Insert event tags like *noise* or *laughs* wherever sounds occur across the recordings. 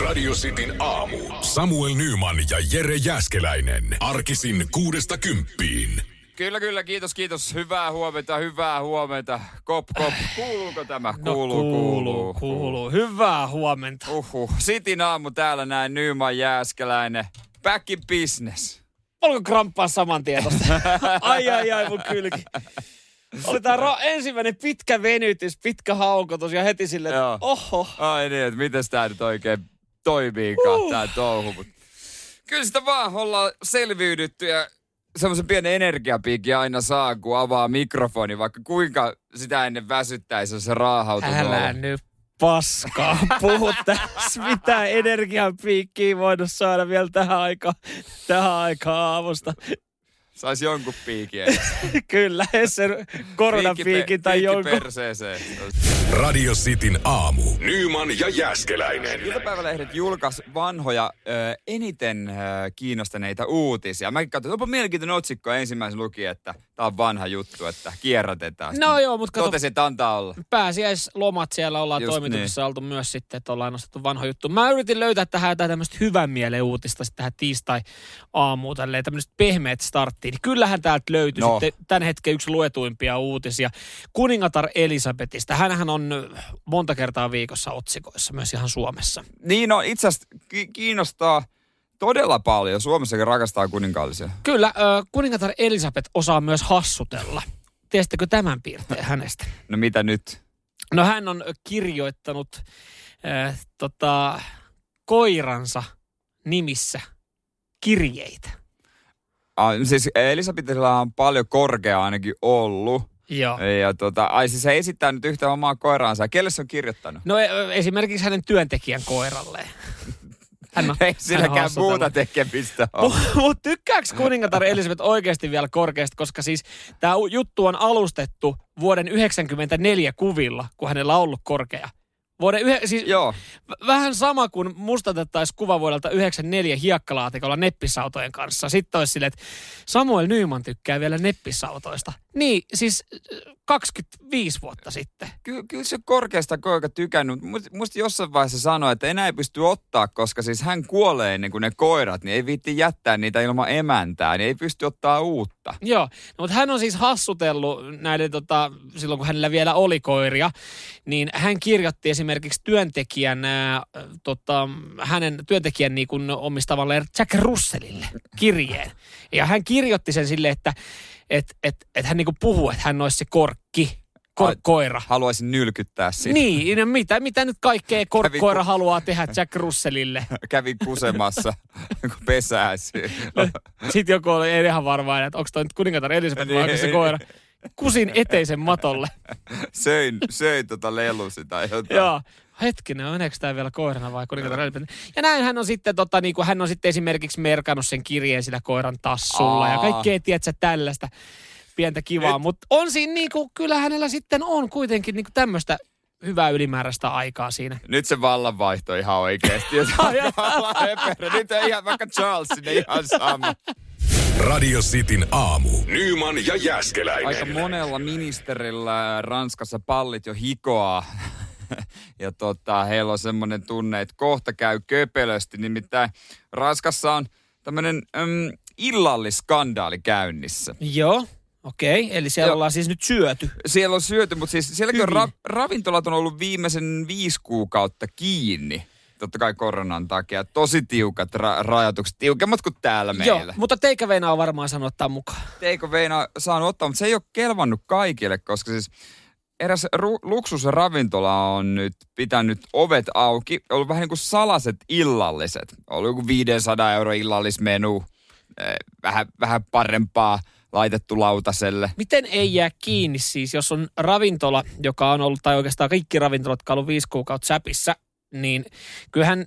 Radio Cityn aamu. Samuel Nyman ja Jere Jäskeläinen. Arkisin kuudesta kymppiin. Kyllä, kyllä, kiitos, kiitos. Hyvää huomenta, hyvää huomenta. Kop, kop. Kuuluuko tämä? No, Kuuluu, kuuluu, kuuluu. Hyvää huomenta. Uhuh. Sitin aamu täällä näin, Nyman Jääskeläinen. Back in business. Olko kramppaa saman tietosta? *laughs* ai, ai, ai, mun kylki. Oli tää ra- ensimmäinen pitkä venytys, pitkä haukotus ja heti silleen, että oho. Ai niin, että miten tää nyt oikein toimiikaan Uh. tää touhu. Mut kyllä sitä vaan ollaan selviydytty ja semmoisen pienen energiapiikin aina saa, kun avaa mikrofoni, vaikka kuinka sitä ennen väsyttäisi, jos se raahautuu. Älä tuolla. nyt paskaa. Puhu tässä. Mitä energian piikkiä voinut saada vielä tähän aikaan, tähän aikaan aamusta. Sais jonkun piikin. *laughs* Kyllä, sen koronapiikin tai jonkun. perseeseen. Radio Cityn aamu. Nyman ja Jäskeläinen. Iltapäivälehdet julkaisi vanhoja ö, eniten ö, kiinnostaneita uutisia. Mäkin katsoin, onpa mielenkiintoinen otsikko ensimmäisen luki, että tämä on vanha juttu, että kierrätetään. No joo, mutta kato, Totesin, että antaa olla. pääsiäislomat siellä ollaan Just niin. toimituksessa oltu myös sitten, että ollaan nostettu vanha juttu. Mä yritin löytää tähän jotain tämmöistä hyvän mielen uutista sitten tähän tiistai-aamuun, tälleen tämmöistä pehmeät starttiin. Niin kyllähän täältä löytyi No. no. sitten tämän hetken yksi luetuimpia uutisia. Kuningatar Elisabetista. Hänhän on monta kertaa viikossa otsikoissa, myös ihan Suomessa. Niin no, itse asiassa ki- kiinnostaa todella paljon. Suomessakin rakastaa kuninkaallisia. Kyllä, kuningatar Elisabet osaa myös hassutella. Tiesittekö tämän piirteen hänestä? *laughs* No mitä nyt? No hän on kirjoittanut äh, tota, koiransa nimissä kirjeitä. Ah, siis Elisabetilla on paljon korkea ainakin ollut. Joo. Ja tota, ai siis se esittää nyt yhtä omaa koiraansa. Kelle se on kirjoittanut? No e- esimerkiksi hänen työntekijän koiralleen. *laughs* Hän on, *laughs* Ei silläkään muuta tekemistä ole. *laughs* Mutta tykkääks kuningatar Elisabeth oikeasti vielä korkeasti, koska siis tämä juttu on alustettu vuoden 94 kuvilla, kun hänellä on ollut korkea. Vuoden yhe, siis Joo. vähän sama kuin mustatettaisiin kuva vuodelta 94 hiekkalaatikolla neppisautojen kanssa. Sitten olisi silleen, että Samuel Nyman tykkää vielä neppisautoista. Niin, siis 25 vuotta sitten. Ky- kyllä se korkeasta koika tykännyt. Must- Musta jossain vaiheessa sanoi, että enää ei pysty ottaa, koska siis hän kuolee ennen kuin ne koirat, niin ei viitti jättää niitä ilman emäntää, niin ei pysty ottaa uutta. Joo, no, mutta hän on siis hassutellut näiden, tota, silloin kun hänellä vielä oli koiria, niin hän kirjoitti esimerkiksi työntekijän, ää, tota, hänen työntekijän niin kuin omistavalle Jack Russellille kirjeen. Ja hän kirjoitti sen sille, että et, et, et hän niin kuin puhuu, että hän olisi se korkki, kor, Ai- koira. Haluaisin nylkyttää sitä. Niin, no mitä, mitä nyt kaikkea korkkoira ku- haluaa tehdä Jack Russellille? *laughs* Kävin kusemassa *laughs* pesääsi. *laughs* Sitten joku oli ihan varma, että onko toi nyt kuningatar Elisabeth vai onko se Niin. koira. Kusin eteisen matolle. söin, söin tota lelusi tai jotain. Joo. Hetkinen, meneekö tämä vielä koirana vai kuningatar Elisabeth? Ja näin hän on sitten, tota, niin kuin, hän on sitten esimerkiksi merkannut sen kirjeen sillä koiran tassulla ja Aa. kaikkea, tiedätkö, tällaista pientä kivaa. Mutta on siinä niin kuin, kyllä hänellä sitten on kuitenkin niin tämmöistä hyvää ylimääräistä aikaa siinä. Nyt se vallanvaihto ihan höperö. *laughs* Nyt on ihan vaikka Charlesin ihan sama. Radio Cityn aamu. Nyman ja Jäskeläinen. Aika monella ministerillä Ranskassa pallit jo hikoaa. *laughs* Ja tota, heillä on semmoinen tunne, että kohta käy köpelösti. Nimittäin Ranskassa on tämmöinen äm, illalliskandaali käynnissä. Joo, okei. Okay. Eli siellä Joo. ollaan siis nyt syöty. Siellä on syöty, mutta siis sielläkin on ra- ravintolat on ollut viimeisen viisi kuukautta kiinni. Totta kai koronan takia. Tosi tiukat ra- rajoitukset, tiukemmat kuin täällä meillä. Joo, mutta teikäveina on varmaan saanut ottaa mukaan. Teiko Veina saanut ottaa, mutta se ei ole kelvannut kaikille, koska siis eräs ru- luksusravintola on nyt pitänyt ovet auki. Ollut vähän niin kuin salaset illalliset. Ollut joku 500 euro illallismenu, eh, vähän, vähän parempaa laitettu lautaselle. Miten ei jää kiinni siis, jos on ravintola, joka on ollut, tai oikeastaan kaikki ravintolat, jotka on ollut viisi kuukautta säpissä, niin kyllähän,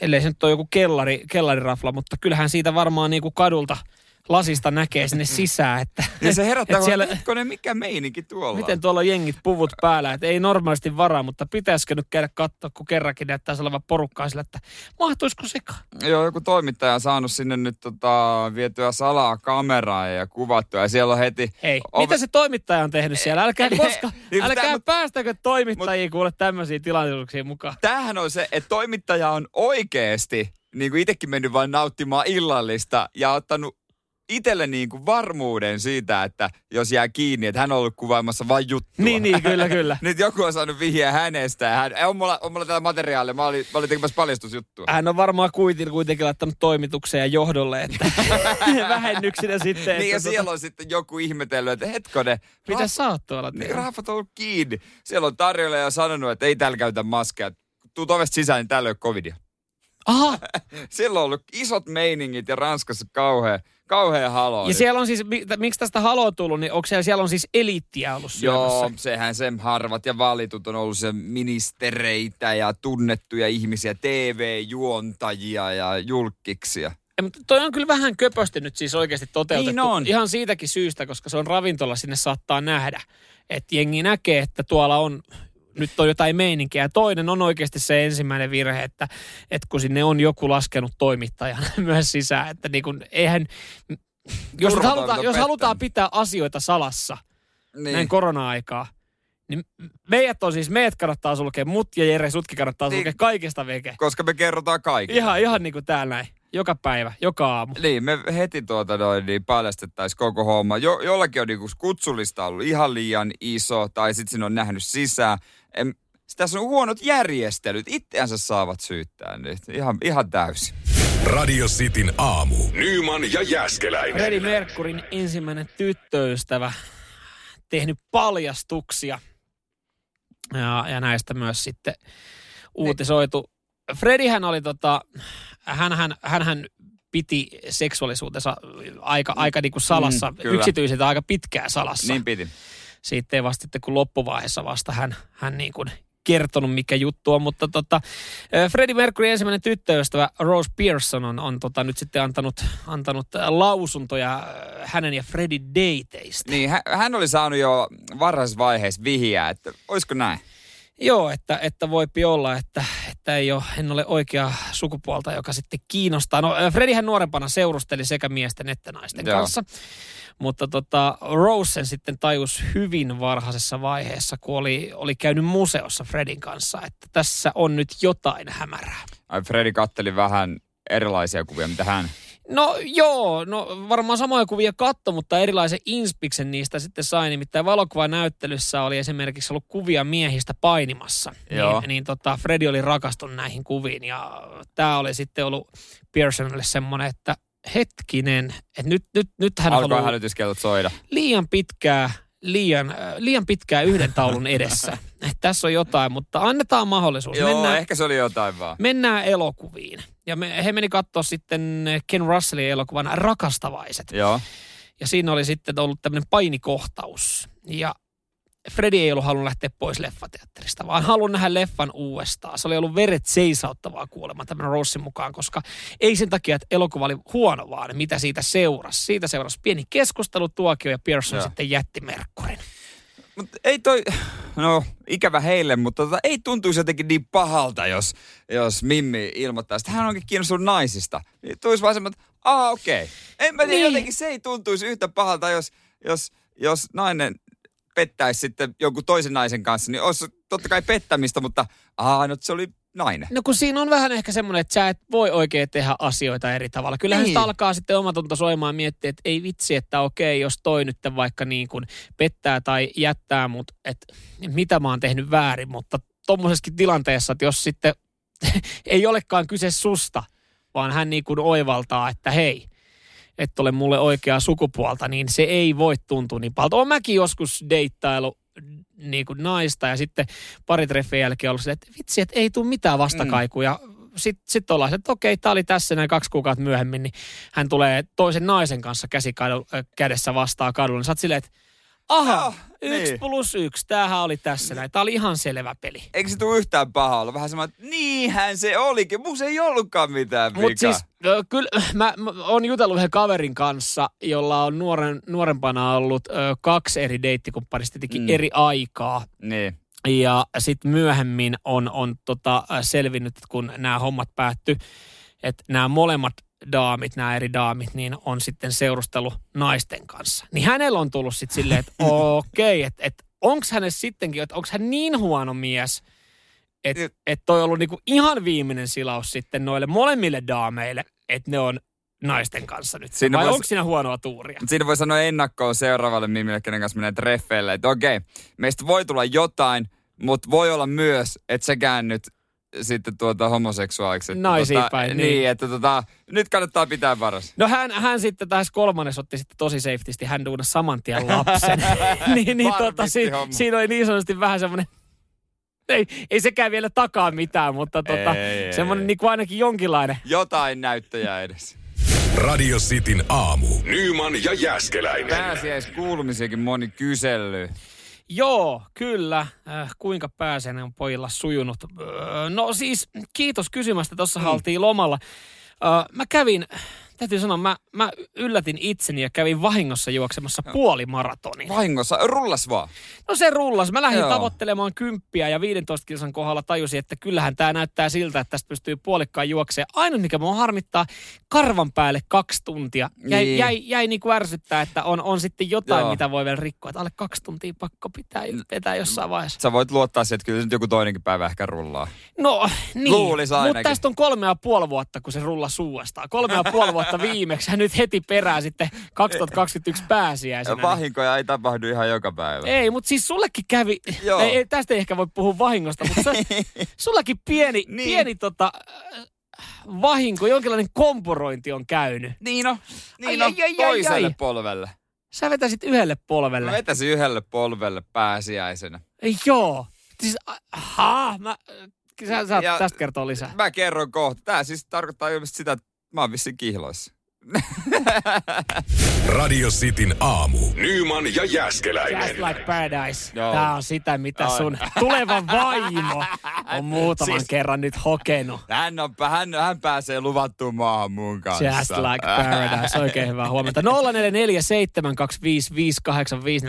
ellei se nyt ole joku kellari, kellarirafla, mutta kyllähän siitä varmaan niin kuin kadulta lasista näkee sinne *laughs* sisään. Että, Ja se herättää, että siellä... siellä, hetkone, mikä meininki tuolla miten tuolla on jengit puvut päällä, että ei normaalisti varaa, mutta pitäisikö nyt käydä katsoa, kun kerrankin näyttäisi olevan porukkaa sillä, että mahtuisiko sekaan? Joo, joku toimittaja on saanut sinne nyt tota, vietyä salaa kameraa ja kuvattua. Ja siellä on heti... Hei, Ove- mitä se toimittaja on tehnyt siellä? Älkää, koska, Niin, älkää mut- päästäkö toimittajia kuule tämmöisiin tilaisuuksiin mukaan. Tämähän on se, että toimittaja on oikeasti niin kuin itsekin mennyt vain nauttimaan illallista ja ottanut itselle niin kuin varmuuden siitä, että jos jää kiinni, että hän on ollut kuvaamassa vain juttua. Niin, niin, kyllä, kyllä. *laughs* Nyt joku on saanut vihjeä hänestä. ja Hän, on, mulla, on mulla tätä materiaalia. Mä olin, mä olin tekemässä paljastusjuttua. Hän on varmaan kuitin kuitenkin laittanut toimitukseen ja johdolle, että *laughs* *laughs* vähennyksinä sitten. niin ja että siellä on sitten joku ihmetellyt, että hetkone, Mitä sä oot tuolla niin, on ollut kiinni. Siellä on tarjolla ja sanonut, että ei täällä käytä maskeja. Tuu ovesta sisään, niin täällä ei ole covidia. Aha, Siellä on ollut isot meiningit ja Ranskassa kauhea, kauhea halo. ja siellä on siis, miksi tästä halo on tullut, niin onko siellä, siellä on siis eliittiä ollut syömässä? Joo, sehän se harvat ja valitut on ollut se ministereitä ja tunnettuja ihmisiä, TV-juontajia ja julkkiksia. Ja, mutta toi on kyllä vähän köpösti nyt siis oikeasti toteutettu. Niin on. Ihan siitäkin syystä, koska se on ravintola, sinne saattaa nähdä. Että jengi näkee, että tuolla on nyt on jotain meininkiä. Ja toinen on oikeasti se ensimmäinen virhe, että, että kun sinne on joku laskenut toimittajan *laughs* myös sisään, että niin kun, eihän, jos, halutaan, on jos halutaan pitää asioita salassa Niin. näin korona-aikaa, niin meidät on siis, meidät kannattaa sulkea, mut ja Jere, sutkin kannattaa Niin. sulkea kaikesta veke. Koska me kerrotaan kaikille. Ihan, ihan niin kuin täällä näin. Joka päivä, joka aamu. Niin, me heti tuota noin, niin paljastettaisiin koko homma. Jo, jollakin on niinku kutsullista ollut ihan liian iso, tai sitten sinne on nähnyt sisään. En, tässä on huonot järjestelyt. Itseänsä saavat syyttää nyt. Ihan, ihan täysin. Radio Cityn aamu. Nyman ja Jäskeläinen. Freddie Mercurin ensimmäinen tyttöystävä tehnyt paljastuksia. Ja, ja näistä myös sitten uutisoitu. Fredihän oli tota, hänhän, hänhän piti seksuaalisuutensa aika, aika niin kuin salassa, Mm, mm, yksityisiltä aika pitkään salassa. Niin piti. Siitä ei vasta sitten kun loppuvaiheessa vasta hän, hän niin kuin kertonut, mikä juttu on. Mutta tota, Freddie Mercury ensimmäinen tyttöystävä Rose Pearson on, on tota, nyt sitten antanut, antanut lausuntoja hänen ja Freddie dateista. Niin, hän, hän oli saanut jo varhaisessa vaiheessa vihjeä, että olisiko näin? Joo, että, että voipi olla, että, että ei ole, en ole oikea sukupuolta, joka sitten kiinnostaa. No eh, Fredihän nuorempana seurusteli sekä miesten että naisten Joo. kanssa. Mutta tota, Rose sen sitten tajus hyvin varhaisessa vaiheessa, kun oli, oli käynyt museossa Fredin kanssa, että tässä on nyt jotain hämärää. Ai Fredi katteli vähän erilaisia kuvia, mitä hän... No joo, no varmaan samoja kuvia katto, mutta erilaisen inspiksen niistä sitten sai. Nimittäin valokuvanäyttelyssä oli esimerkiksi ollut kuvia miehistä painimassa. Joo. Niin, niin tota, Fredi oli rakastunut näihin kuviin ja tämä oli sitten ollut Pearsonille semmoinen, että hetkinen, että nyt, nyt, nyt hän on Alkoi hälytyskellot soida. liian pitkää, liian, äh, liian pitkää yhden taulun edessä. tässä on jotain, mutta annetaan mahdollisuus. Joo, Mennään, ehkä se oli jotain vaan. mennään elokuviin. Ja me, he meni katsoa sitten Ken Russellin elokuvan Rakastavaiset. Joo. Ja siinä oli sitten ollut tämmöinen painikohtaus. Ja Freddy ei ollut halunnut lähteä pois leffateatterista, vaan halunnut nähdä leffan uudestaan. Se oli ollut veret seisauttavaa kuolema tämän Rossin mukaan, koska ei sen takia, että elokuva oli huono, vaan mitä siitä seurasi. Siitä seurasi pieni keskustelutuokio ja Pearson Joo. sitten jätti Merkkurin. Mutta ei toi, no ikävä heille, mutta tota, ei tuntuisi jotenkin niin pahalta, jos, jos Mimmi ilmoittaa, että hän onkin kiinnostunut naisista. Niin tulisi vaan semmoinen, että okei. Okay. En mä tiedä, Niin. jotenkin se ei tuntuisi yhtä pahalta, jos, jos, jos nainen pettäisi sitten jonkun toisen naisen kanssa, niin olisi totta kai pettämistä, mutta aa, no se oli nainen. No kun siinä on vähän ehkä semmoinen, että sä et voi oikein tehdä asioita eri tavalla. Kyllähän Niin. sitä alkaa sitten omatunto soimaan miettiä, että ei vitsi, että okei, jos toi nyt vaikka niin kuin pettää tai jättää mut, että mitä mä oon tehnyt väärin, mutta tommosessakin tilanteessa, että jos sitten *laughs* ei olekaan kyse susta, vaan hän niin kuin oivaltaa, että hei, et ole mulle oikeaa sukupuolta, niin se ei voi tuntua niin paljon. Olen mäkin joskus deittailu niin kuin naista ja sitten pari treffien jälkeen ollut se, että vitsi, että ei tule mitään vastakaikuja. Sitten sit ollaan että okei, tämä oli tässä näin kaksi kuukautta myöhemmin, niin hän tulee toisen naisen kanssa käsikadu, äh, kädessä vastaan kadulla. Niin sä oot silleen, että aha, Ah, yksi niin. plus yksi, tämähän oli tässä näin. Tämä oli ihan selvä peli. Eikö se tule yhtään paha olla? Vähän semmoinen, että niinhän se olikin. Musta ei ollutkaan mitään vikaa. Mutta siis kyllä mä, mä oon jutellut yhden kaverin kanssa, jolla on nuoren, nuorempana ollut ö, kaksi eri deittikumppanista tietenkin Mm. eri aikaa. Niin. Ja sitten myöhemmin on, on tota, selvinnyt, että kun nämä hommat päätty, että nämä molemmat daamit, nämä eri daamit, niin on sitten seurustellut naisten kanssa. Niin hänellä on tullut sitten silleen, että *laughs* okei, että et, onko hänessä sittenkin, että onko hän niin huono mies, että et toi on ollut niinku ihan viimeinen silaus sitten noille molemmille daameille, että ne on naisten kanssa nyt. Siinä Vai vois- onko siinä huonoa tuuria? Siinä voi sanoa ennakkoon seuraavalle mimille, kenen kanssa menee treffeille, että okei, meistä voi tulla jotain, mutta voi olla myös, että sä käännyt sitten tuota homoseksuaaliksi. Että Naisiin tota, päin, niin. niin. että tota, nyt kannattaa pitää varas. No hän, hän sitten tässä kolmannes otti sitten tosi safetysti, hän duunasi saman tien lapsen. *laughs* niin niin tota, Varmisti si, siinä oli niin sanotusti vähän semmoinen, ei, ei sekään vielä takaa mitään, mutta tota, Ei, semmoinen ei. niin kuin ainakin jonkinlainen. Jotain näyttöjä edes. Radio Cityn aamu. Nyman ja Jäskeläinen. Pääsiäiskuulumisiakin moni kysely. Joo, kyllä. Äh, kuinka pääsen on pojilla sujunut? Öö, no siis, kiitos kysymästä. Tuossa mm. haltiin lomalla. Öö, mä kävin, täytyy sanoa, mä, mä yllätin itseni ja kävin vahingossa juoksemassa puolimaratonin. Vahingossa, rullas vaan. No se rullas. Mä lähdin Joo. Joo. tavoittelemaan kymppiä ja 15 kilsan kohdalla tajusin, että kyllähän tämä näyttää siltä, että tästä pystyy puolikkaan juokseen. Ainut mikä mua harmittaa, karvan päälle kaksi tuntia. Jäi, Niin. jäi, jäi niin kuin ärsyttää, että on, on sitten jotain, Joo. Joo. mitä voi vielä rikkoa. Että alle kaksi tuntia pakko pitää vetää jossain vaiheessa. Sä voit luottaa siihen, että kyllä nyt joku toinenkin päivä ehkä rullaa. No niin, mutta tästä on kolme ja puoli vuotta, kun se rulla suuastaan. Kolme ja puoli vuotta viimeksi ja nyt heti perään sitten 2021 pääsiäisenä. Vahinkoja ei tapahdu ihan joka päivä. Ei, mutta siis sullekin kävi, Joo. ei, ei, tästä ei ehkä voi puhua vahingosta, mutta se, *laughs* sullakin pieni, Niin. niin. pieni tota, äh, vahinko, jonkinlainen kompurointi on käynyt. Niin no, niin Ai, no, ai, ai, toiselle ai. polvelle. Sä vetäisit yhdelle Mä polvelle. vetäisin yhdelle polvelle pääsiäisenä. Ei, Joo. Siis, aha, mä, sä, sä Ja- tästä kertoo lisää. Mä kerron kohta. Tää siis tarkoittaa ilmeisesti sitä, että mä oon vissiin kihloissa. *laughs* Radio Cityn aamu. Nyman ja Jäskeläinen. Just like paradise. Joo. Tää on sitä, mitä On. sun tuleva vaimo on *laughs* muutaman Siis- kerran nyt hokenut. Hän, on, hän, hän pääsee luvattuun maahan mun kanssa. Just like paradise. Oikein hyvää huomenta. 0447255854,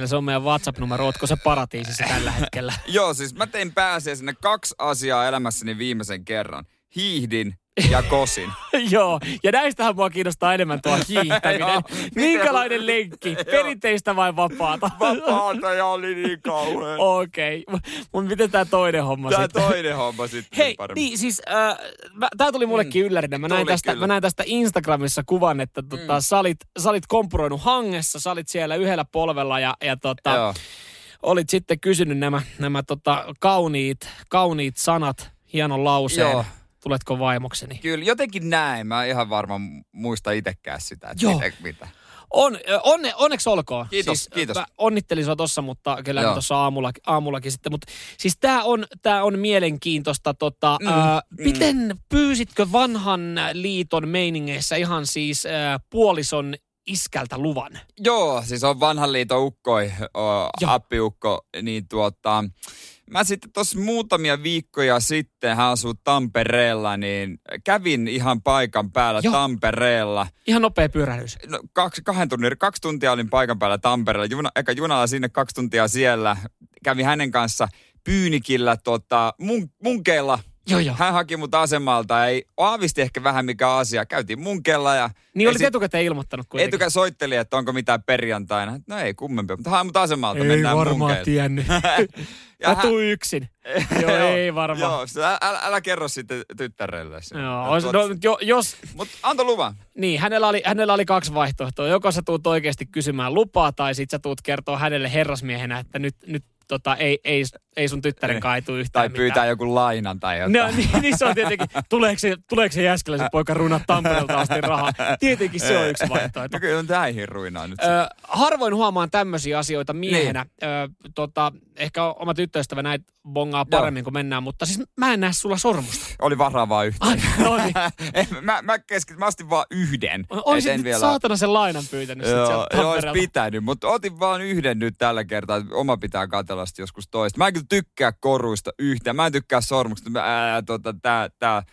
se on meidän WhatsApp-numero. Ootko se paratiisissa tällä hetkellä? *laughs* Joo, siis mä tein pääsiäisenä kaksi asiaa elämässäni viimeisen kerran. Hiihdin ja kosin. *laughs* Joo, ja näistähän mua kiinnostaa enemmän tuo *laughs* hiihtäminen. Minkälainen lenkki? Perinteistä vai vapaata? *laughs* Vapaata ja oli niin kauhean. Okei, okay. mutta miten tämä toinen homma Tää sitten? toinen homma sitten. Hei, paremmin. niin siis, äh, tämä tuli mullekin yllärinä. Mä näin, tästä, kyllä. mä näin tästä Instagramissa kuvan, että tota, mm. sä, olit, sä olit kompuroinut hangessa, sä olit siellä yhdellä polvella ja, ja tota, Joo. olit sitten kysynyt nämä, nämä tota, kauniit, kauniit sanat hienon lauseen. Joo. Tuletko vaimokseni? Kyllä, jotenkin näin. Mä en ihan varmaan muista itsekään sitä, että Joo. mitä, mitä. On, onne, onneksi olkoon. Kiitos, siis, kiitos. Mä onnittelin sua tossa, mutta kyllä tuossa aamullakin, aamullakin sitten. Mutta siis tää on, tää on mielenkiintoista. Tota, Mm, ää, mm. Miten pyysitkö vanhan liiton meiningeissä ihan siis ää, puolison iskältä luvan? Joo, siis on vanhan liiton ukkoi, o, appiukko, niin tuota, mä sitten tuossa muutamia viikkoja sitten, hän asuu Tampereella, niin kävin ihan paikan päällä Joo. Tampereella. Ihan nopea pyörähdys. No, kaksi, kahden tunnin, kaksi tuntia olin paikan päällä Tampereella, Juna, eka junalla sinne kaksi tuntia siellä. Kävin hänen kanssa Pyynikillä tota, mun, munkeilla. Joo, joo. Hän haki mut asemalta, ei aavisti ehkä vähän mikä asia. Käytiin munkeilla ja Niin olit sit- etukäteen ilmoittanut kuitenkin. Etukäteen soitteli, että onko mitään perjantaina. No ei kummempia, mutta hae mut asemalta, Ei mennään varmaan munkeille. tiennyt. *laughs* Ja Mä hän- tuun yksin. *laughs* Joo, ei varmaan. Joo, älä, älä kerro sitten tyttärelle. Joo, No, ois- no, jo, jos, Mut antoi luvan. Niin, hänellä oli, hänellä oli kaksi vaihtoehtoa. Joko sä tuut oikeasti kysymään lupaa, tai sit sä tuut kertoa hänelle herrasmiehenä, että nyt, nyt tota, ei, ei, ei sun tyttären kaitu yhtään Tai pyytää mitään. joku lainan tai jotain. No, niin, niin, se on tietenkin, tuleeko se, tuleeko se poika runat Tampereelta asti rahaa? Tietenkin se on yksi vaihtoehto. No kyllä on näihin ruinaa nyt. Ö, harvoin huomaan tämmöisiä asioita miehenä. Ö, tota, ehkä oma tyttöystävä näitä bongaa paremmin, kun mennään, mutta siis mä en näe sulla sormusta. *laughs* Oli varaa vaan yhtä. Ai, no niin. *laughs* mä, mä, keskit, mä ostin vaan yhden. Olisit nyt saatana sen lainan pyytänyt sit Joo, sieltä joo, olisi pitänyt, mutta otin vaan yhden nyt tällä kertaa. Oma pitää katsella sitten joskus toista. Mä en kyllä tykkää koruista yhtään. Mä en tykkää sormuksista. Mä, ää, tota, tää, tää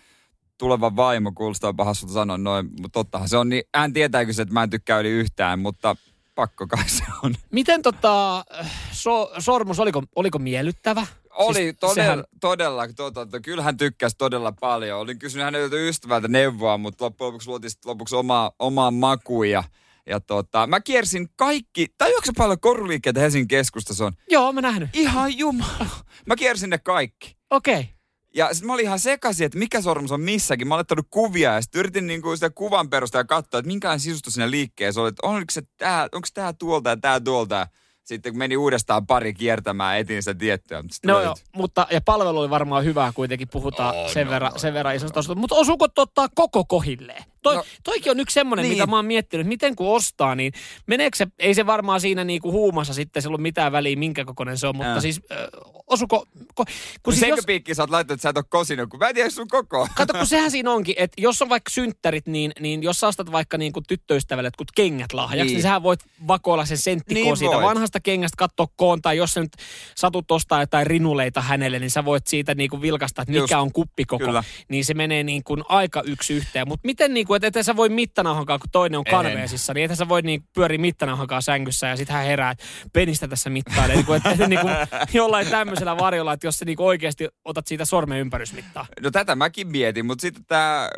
tuleva vaimo kuulostaa pahassulta sanoa noin, mutta tottahan se on. Niin, hän tietääkö se, että mä en tykkää yli yhtään, mutta pakko kai se on. Miten tota, so, sormus, oliko, oliko miellyttävä? Oli Siis todella, sehän- todella tota, tota, kyllä hän tykkäsi todella paljon. Olin kysynyt häneltä ystävältä neuvoa, mutta loppujen lopuksi luotiin lopuksi omaa, omaa makuun ja, ja tota, mä kiersin kaikki, tai onko se paljon koruliikkeitä Helsingin keskustassa on? Joo, mä nähnyt. Ihan jumala. Mä kiersin ne kaikki. Okei. Okay. Ja sit mä olin ihan sekaisin, että mikä sormus on missäkin. Mä olin ottanut kuvia ja sitten yritin niinku sitä kuvan perusteella katsoa, että minkälainen sisustus siinä liikkeessä oli. Että oliko se tää, onko tää tuolta ja tää tuolta. Sitten kun meni uudestaan pari kiertämään, etin sitä tiettyä. Mutta No joo, mutta ja palvelu oli varmaan hyvää kuitenkin, puhutaan On, sen, on, verran, on, sen verran isosta osuudesta. Mutta osuuko ottaa koko kohilleen? Toi, No, toikin on yksi semmoinen, niin. mitä mä oon miettinyt, että miten kun ostaa, niin meneekö se, ei se varmaan siinä niinku huumassa sitten, sillä ole mitään väliä, minkä kokoinen se on, mutta Ää. siis äh, osuko, ko, kun Kun siis senkö jos, piikki sä oot laittanut, että sä et ole kosinut, kun mä en tiedä sun koko. Kato, kun sehän siinä onkin, että jos on vaikka synttärit, niin, niin jos sä ostat vaikka niin kuin tyttöystävälle jotkut kengät lahjaksi, niin. Niin. sähän voit vakoilla sen senttikoon Niin siitä voit. vanhasta kengästä, katsoa koon, tai jos sä nyt satut ostaa jotain rinuleita hänelle, niin sä voit siitä niin kuin vilkasta, että mikä Just, on kuppikoko. kyllä. Niin se menee niin kuin aika yksi yhteen. Mutta miten niin kuin, että et sä voi mittanauhankaan, kun toinen on kanveesissa, niin et sä voi niin pyöriä mittanauhankaan sängyssä ja sitten hän herää, että penistä tässä mittailee. niin kuin, että, niin kuin, jollain tämmöisellä varjolla, että jos sä niin oikeasti otat siitä sormen ympärysmittaa. No tätä mäkin mietin, mutta sitten tämä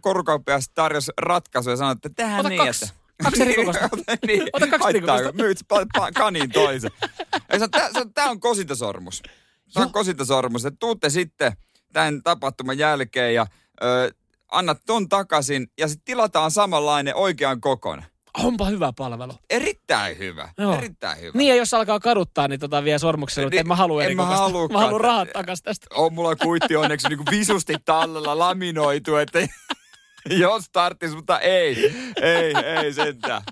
korukauppias tarjosi ratkaisu ja sanoi, että tähän Ota niin, kaksi. että... Kaksi *laughs* eri kokoista. niin, Ota kaksi. Myyt pa- pa- kaniin toisen. Tää on kosintasormus. Tämä on kosintasormus. Että tuutte sitten tämän tapahtuman jälkeen ja ö, annat ton takaisin ja sitten tilataan samanlainen oikean kokoinen. Onpa hyvä palvelu. Erittäin hyvä. Joo. Erittäin hyvä. Niin, ja jos alkaa kaduttaa, niin tota vie sormuksella, että Niin, en mä halua en eri mä. *laughs* Mä haluan rahat takas tästä. on mulla kuitti onneksi niin visusti tallella laminoitu, että *laughs* jos tarttis, mutta ei, ei, ei sentään.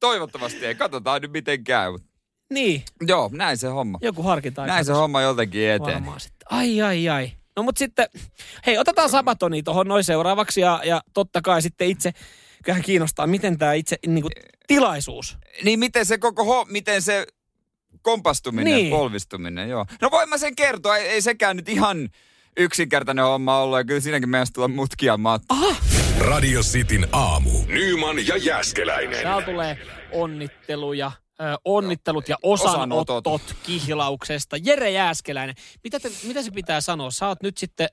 Toivottavasti ei. Katsotaan nyt miten käy. Niin, Joo, näin se homma. joku harkinta. Näin se homma jotenkin eteen. Ai, ai, ai. No mut sitten, hei, otetaan Sabatoni tuohon noin seuraavaksi ja, ja totta kai sitten itse, kyllähän kiinnostaa, miten tämä itse niin kuin, tilaisuus. Niin miten se koko ho, miten se kompastuminen, Niin. polvistuminen, joo. No voin mä sen kertoa, ei, ei sekään nyt ihan yksinkertainen homma ollut ja kyllä siinäkin meidän tulla mutkia mat. Radio Cityn aamu. Nyman ja Jäskeläinen. Täällä tulee onnitteluja, onnittelut ja osanotot, Osanotot. kihlauksesta. Jere Jääskeläinen, mitä, te, mitä se pitää sanoa? Sä oot nyt sitten,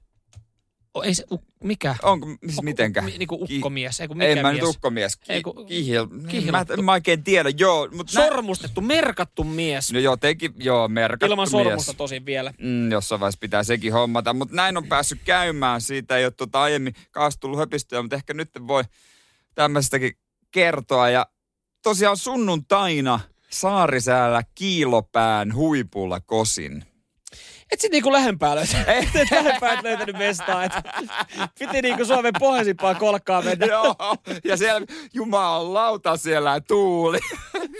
ei se, u, mikä? Onko, siis mitenkään? Mi, niinku Ki- ukkomies, ei kun mikä Ei mä mies? nyt ukkomies. Ki, kun- kihil, kihlattu. Mä, mä oikein tiedä, joo. Mutta nä- Sormustettu, merkattu mies. No jotenkin, joo, merkattu Ilman sormusta mies. tosin vielä. Mm, jossain vaiheessa pitää sekin hommata, mutta näin on päässyt käymään. Siitä ei ole tuota aiemmin kanssa tullut höpistöä, mutta ehkä nyt voi tämmöistäkin kertoa. Ja tosiaan sunnuntaina Saarisäällä kiilopään huipulla kosin. Et sit niinku lähempää löytänyt. *laughs* Et lähempää et löytänyt mestaa. Et piti niinku Suomen pohjoisimpaa kolkkaa mennä. Joo, ja siellä Jumalan lauta siellä tuuli.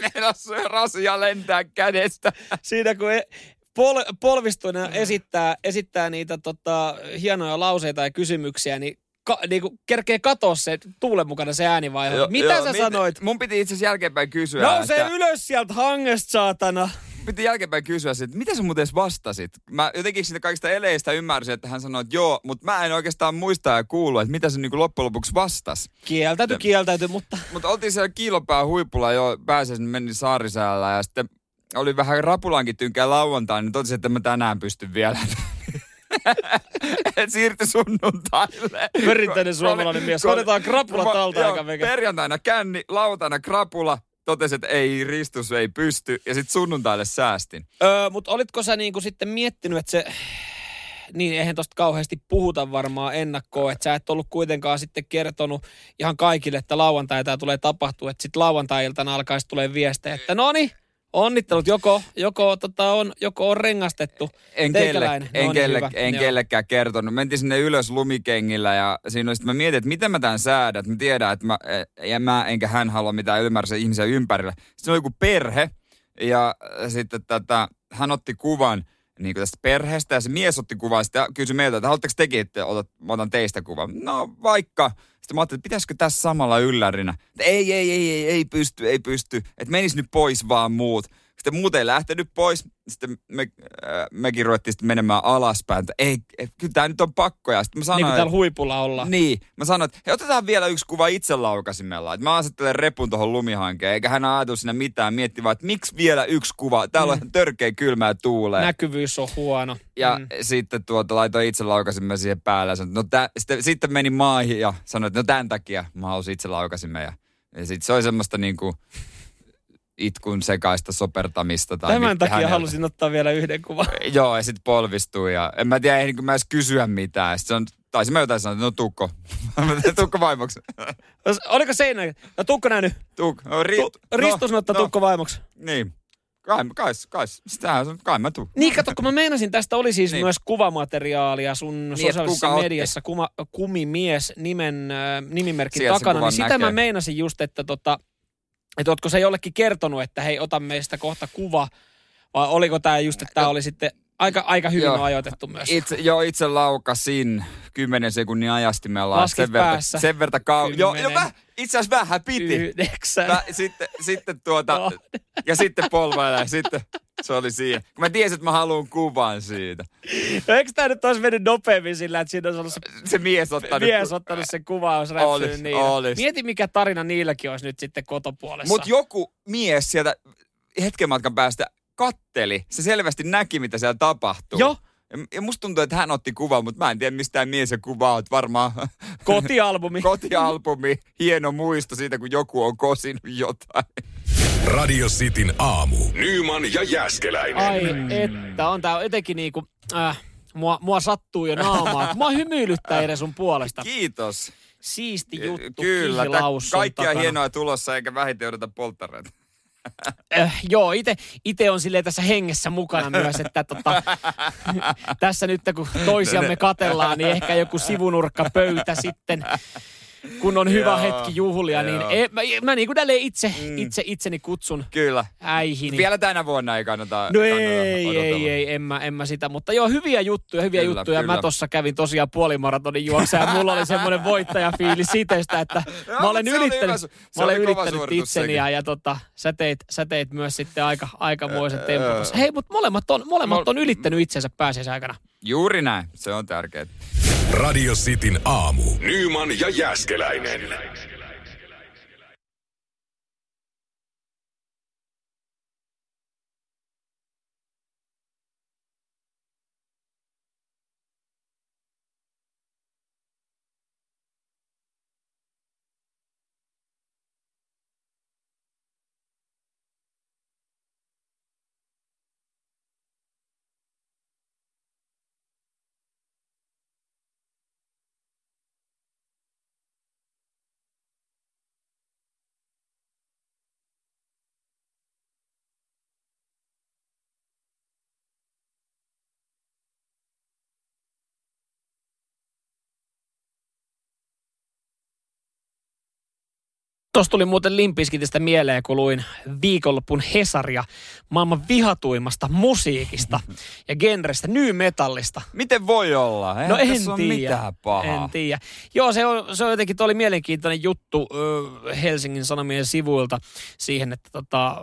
Meillä rasia lentää kädestä. Siinä kun e- pol, polvistuneena esittää, esittää niitä tota, hienoja lauseita ja kysymyksiä, niin ka, niinku kerkee katoa se tuulen mukana se äänivaihe. Joo, Mitä joo, sä mit- sanoit? Mun piti itse asiassa jälkeenpäin kysyä. Nouse että- ylös sieltä hangesta, saatana. piti jälkeenpäin kysyä, että mitä sä muuten edes vastasit? Mä jotenkin siitä kaikista eleistä ymmärsin, että hän sanoi, että joo, mutta mä en oikeastaan muista ja kuulu, että mitä se niinku loppujen lopuksi vastas. Kieltäyty, kieltäyty, mutta Mutta oltiin siellä kiilopää huipulla jo, pääsin, menin Saarisäällä ja sitten oli vähän rapulankin tynkää lauantaina, niin totesin, että mä tänään pystyn vielä. *laughs* *laughs* Et siirtyi sunnuntaille. Perinteinen suomalainen mies. Hoidetaan krapula talta mikä. Perjantaina känni, lauantaina krapula. Totesin, että ei ristus, ei pysty. Ja sitten sunnuntaille säästin. Öö, mutta olitko sä niinku sitten miettinyt, että se... Niin, eihän tosta kauheasti puhuta varmaan ennakkoon, että sä et ollut kuitenkaan sitten kertonut ihan kaikille, että lauantai tämä tulee tapahtua, että sitten lauantai-iltana alkaisi tulee viestejä, että no niin, onnittelut, joko, joko, tota on, joko on rengastettu En, kelle, en, No niin, kelle, en Joo. kellekään kertonut. Mentiin sinne ylös lumikengillä ja siinä oli mä mietin, että miten mä tämän säädän. Että mä tiedän, että mä, ja mä enkä hän halua mitään ylimääräisiä ihmisiä ympärillä. Sitten oli joku perhe, Ja sitten tätä, hän otti kuvan niin kuin tästä perheestä ja se mies otti kuvan ja kysyi meiltä, että haluatteko tekin, että otat, mä otan teistä kuvan. No vaikka. Sitten mä ajattelin, että pitäisikö tässä samalla yllärinä. Ei, ei, ei, ei, ei pysty, ei pysty. Että menis nyt pois vaan muut. Sitten muut ei lähtenyt pois. Sitten me, äh, mekin ruvettiin sitten menemään alaspäin. Että ei, ei kyllä tämä nyt on pakko. Ja sitten mä sanoin, Niin kuin täällä huipulla ollaan. niin, mä sanoin, että hei, otetaan vielä yksi kuva itse laukaisimella. Että mä asettelen repun tuohon lumihankeen, eikä hän ajatellut siinä mitään. Mietti vaan, että miksi vielä yksi kuva? Täällä on törkeä kylmää tuulee. Näkyvyys on huono. Ja Mm. mm. sitten tuota, laitoin itse laukasimme siihen päälle. Ja sanoin, no tä, sitten, sitten meni maihin ja sanoin, että no tämän takia mä halusin itse laukasimme. Ja, ja sitten se oli semmoista niinku itkun sekaista sopertamista. Tai Tämän takia häneltä. halusin ottaa vielä yhden kuvan. *laughs* Joo, ja sitten polvistui ja en mä tiedä, ehdin mä edes kysyä mitään. Sitten se on, taisin mä jotain sanoa, että no tukko. *laughs* tukko vaimoksi. Oliko seinä? No Tukko nähnyt. Tuk, no, ri, Tu- Ristus no, ottaa no, Tukko vaimoksi. Niin. Kai, kai, kai, sitähän on, kai mä tuun. Niin, kato, kun mä meinasin, tästä oli siis Niin. myös kuvamateriaalia sun että sosiaalisessa otti? mediassa, kuma, kumimies nimen, äh, nimimerkin Sieltä takana, niin sitä näkee. mä meinasin just, että tota, että ootko sä jollekin kertonut, että hei, ota meistä kohta kuva, vai oliko tämä just, että tämä oli sitten aika, aika hyvin Joo. ajoitettu myös. Itse, joo, itse laukasin 10 sekunnin ajastimella. Laskit sen verta, päässä. sen verta kau... Joo, Kymmenen. mä, itse asiassa vähän piti. Yhdeksän. Mä, sitten, sitten tuota, No. ja sitten polvailla ja sitten se oli siinä. Kun mä tiesin, että mä haluan kuvan siitä. No, eikö tämä nyt olisi mennyt nopeammin sillä, että siinä olisi ollut se Se mies ottanut. mies ottanut sen kuvaus Olis, räpsyyn niin. olis. Mieti, mikä tarina niilläkin olisi nyt sitten kotopuolessa. Mutta joku mies sieltä hetken matkan päästä katteli. Se selvästi näki, mitä siellä tapahtuu. Joo, Ja, ja musta tuntuu, että hän otti kuvan, mutta mä en tiedä mistään mies ja kuva on. Varmaan kotialbumi. *laughs* kotialbumi, hieno muisto siitä, kun joku on kosinut jotain. Radio Cityn aamu. Nyman ja Jäskeläinen. Ai että, on tää etenkin niinku, äh, mua, mua sattuu jo naamaa. Mua hymyilyttää Ere sun puolesta. Kiitos. Siisti juttu, Kyllä, kaikkia takana. hienoa tulossa, eikä vähiten odota polttareita. Äh, joo, ite, ite on silleen tässä hengessä mukana myös, että tota, tässä nyt kun toisiamme katellaan, niin ehkä joku sivunurkka pöytä sitten, kun on hyvä Joo, hetki juhlia, niin e, mä, mä niin kuin itse, Mm. itse itseni kutsun Kyllä. äihini. Vielä tänä vuonna ei kannata No kannata ei, ei, ei, en mä, en mä sitä, mutta joo, hyviä juttuja, hyviä Kyllä, juttuja. Mä kyllä. tossa kävin tosiaan puolimaratonin juoksa ja mulla oli *laughs* semmoinen voittajafiilis sitestä, että Joo, mä olen ylittänyt, hyvä mä olen ylittänyt itseni ja, ja tota, sä, teit, sä teit myös sitten aika, aikamoisen tempun. Hei, mutta molemmat on, molemmat Mol- on ylittänyt itsensä pääsiäisen aikana. Juuri näin, se on tärkeää. Radio Cityn aamu. Nyman ja Jäskeläinen. Tuossa tuli muuten Limpiskitistä mieleen, kun luin viikonloppun Hesaria maailman vihatuimmasta musiikista ja genrestä, new metallista. Miten voi olla? Ei No en tässä tiedä. mitään pahaa. En tiedä. Joo, se on, se on jotenkin, oli mielenkiintoinen juttu ö, Helsingin Sanomien sivuilta siihen, että tota,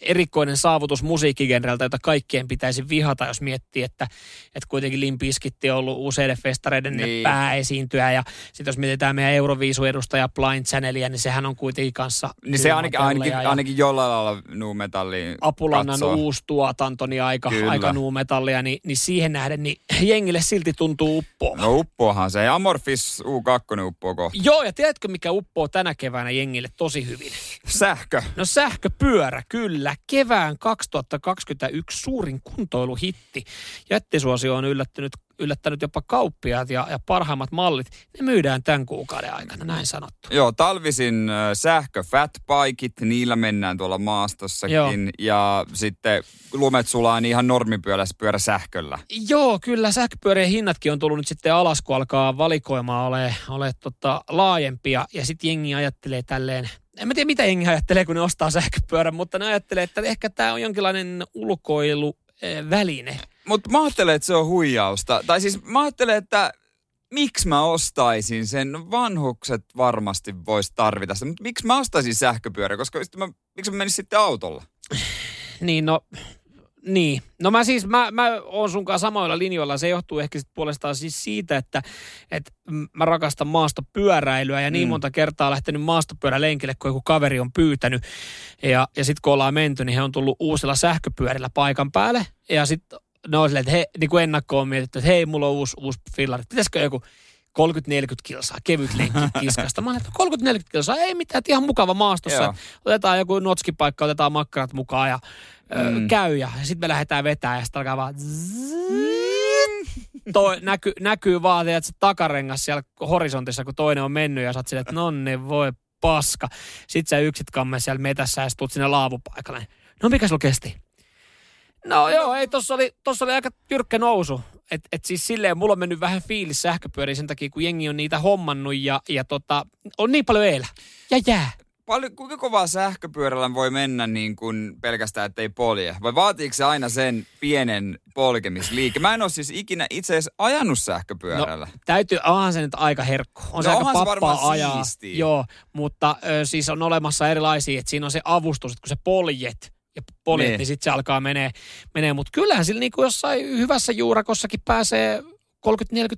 erikoinen saavutus musiikkigenreltä, jota kaikkien pitäisi vihata, jos miettii, että, että kuitenkin Limpiskitti on ollut useiden festareiden niin. Pääesiintyjä. Ja sitten jos mietitään meidän Euroviisu-edustaja Blind Channelia, niin sehän on kuitenkin kanssa Niin se ainakin, ainakin, ja ainakin jollain lailla nu metalliin Apulannan uusi tuotanto, niin aika, Kyllä. aika nuumetallia, niin, niin siihen nähden niin jengille silti tuntuu uppoamaan. No uppoahan se. Amorphis U2 uppoo kohta. Joo, ja tiedätkö mikä uppoo tänä keväänä jengille tosi hyvin? Sähkö. No sähköpyörä, kyllä. Kevään 2021 suurin kuntoiluhitti. Jättisuosio on yllättänyt, yllättänyt jopa kauppiaat ja, ja parhaimmat mallit. Ne myydään tämän kuukauden aikana, näin sanottu. Joo, talvisin ö, sähkö fatbikit, niillä mennään tuolla maastossakin. Joo. Ja sitten lumet sulaa niin ihan normipyörässä pyörä sähköllä. Joo, kyllä sähköpyörien hinnatkin on tullut nyt sitten alas, kun alkaa valikoimaa ole, ole tota, laajempia. Ja sitten jengi ajattelee tälleen en mä tiedä mitä jengi ajattelee, kun ne ostaa sähköpyörän, mutta ne ajattelee, että ehkä tämä on jonkinlainen ulkoiluväline. Mutta mä ajattelen, että se on huijausta. Tai siis mä ajattelen, että miksi mä ostaisin sen? No vanhukset varmasti vois tarvita sitä, mutta miksi mä ostaisin sähköpyörä? Koska mä, miksi mä menisin sitten autolla? Niin, no niin. No mä siis, mä, mä oon sunkaan samoilla linjoilla. Se johtuu ehkä sit puolestaan siis siitä, että, että mä rakastan maastopyöräilyä ja niin mm. monta kertaa lähtenyt maastopyörälenkille, kun joku kaveri on pyytänyt. Ja, ja sitten kun ollaan menty, niin he on tullut uusilla sähköpyörillä paikan päälle. Ja sitten ne on silleen, että he, niin kuin ennakkoon on mietitty, että hei, mulla on uusi, uusi fillari. Pitäisikö joku 30-40 kilsaa, kevyt lenkki *laughs* kiskasta. Mä olen, 30-40 kilsaa, ei mitään, ihan mukava maastossa. Joo. Otetaan joku notskipaikka, otetaan makkarat mukaan ja mm. käy. Ja sitten me lähdetään vetää ja sitten alkaa vaan toi, näky, näkyy vaan, että se takarengas siellä horisontissa, kun toinen on mennyt ja sä oot silleen, että nonni voi paska. Sitten sä yksit kamme siellä metässä ja tuut sinne laavupaikalle. No mikä sulla kesti? No joo, ei, tossa oli, tossa oli aika jyrkkä nousu. Et, et siis silleen, mulla on mennyt vähän fiilis sähköpyöriin sen takia, kun jengi on niitä hommannut ja, ja tota, on niin paljon eellä. Ja jää. Paljon, kuinka kovaa sähköpyörällä voi mennä niin kuin pelkästään, ettei polje? Vai vaatiiko se aina sen pienen polkemisliike? Mä en ole siis ikinä itse asiassa ajanut sähköpyörällä. No, täytyy, onhan se nyt aika herkku. On no, se aika pappaa ajaa. Siistiä. Joo, mutta ö, siis on olemassa erilaisia, että siinä on se avustus, että kun se poljet, ja poljet, niin, niin sitten se alkaa menee. menee. Mutta kyllähän sillä niin kuin jossain hyvässä juurakossakin pääsee 30-40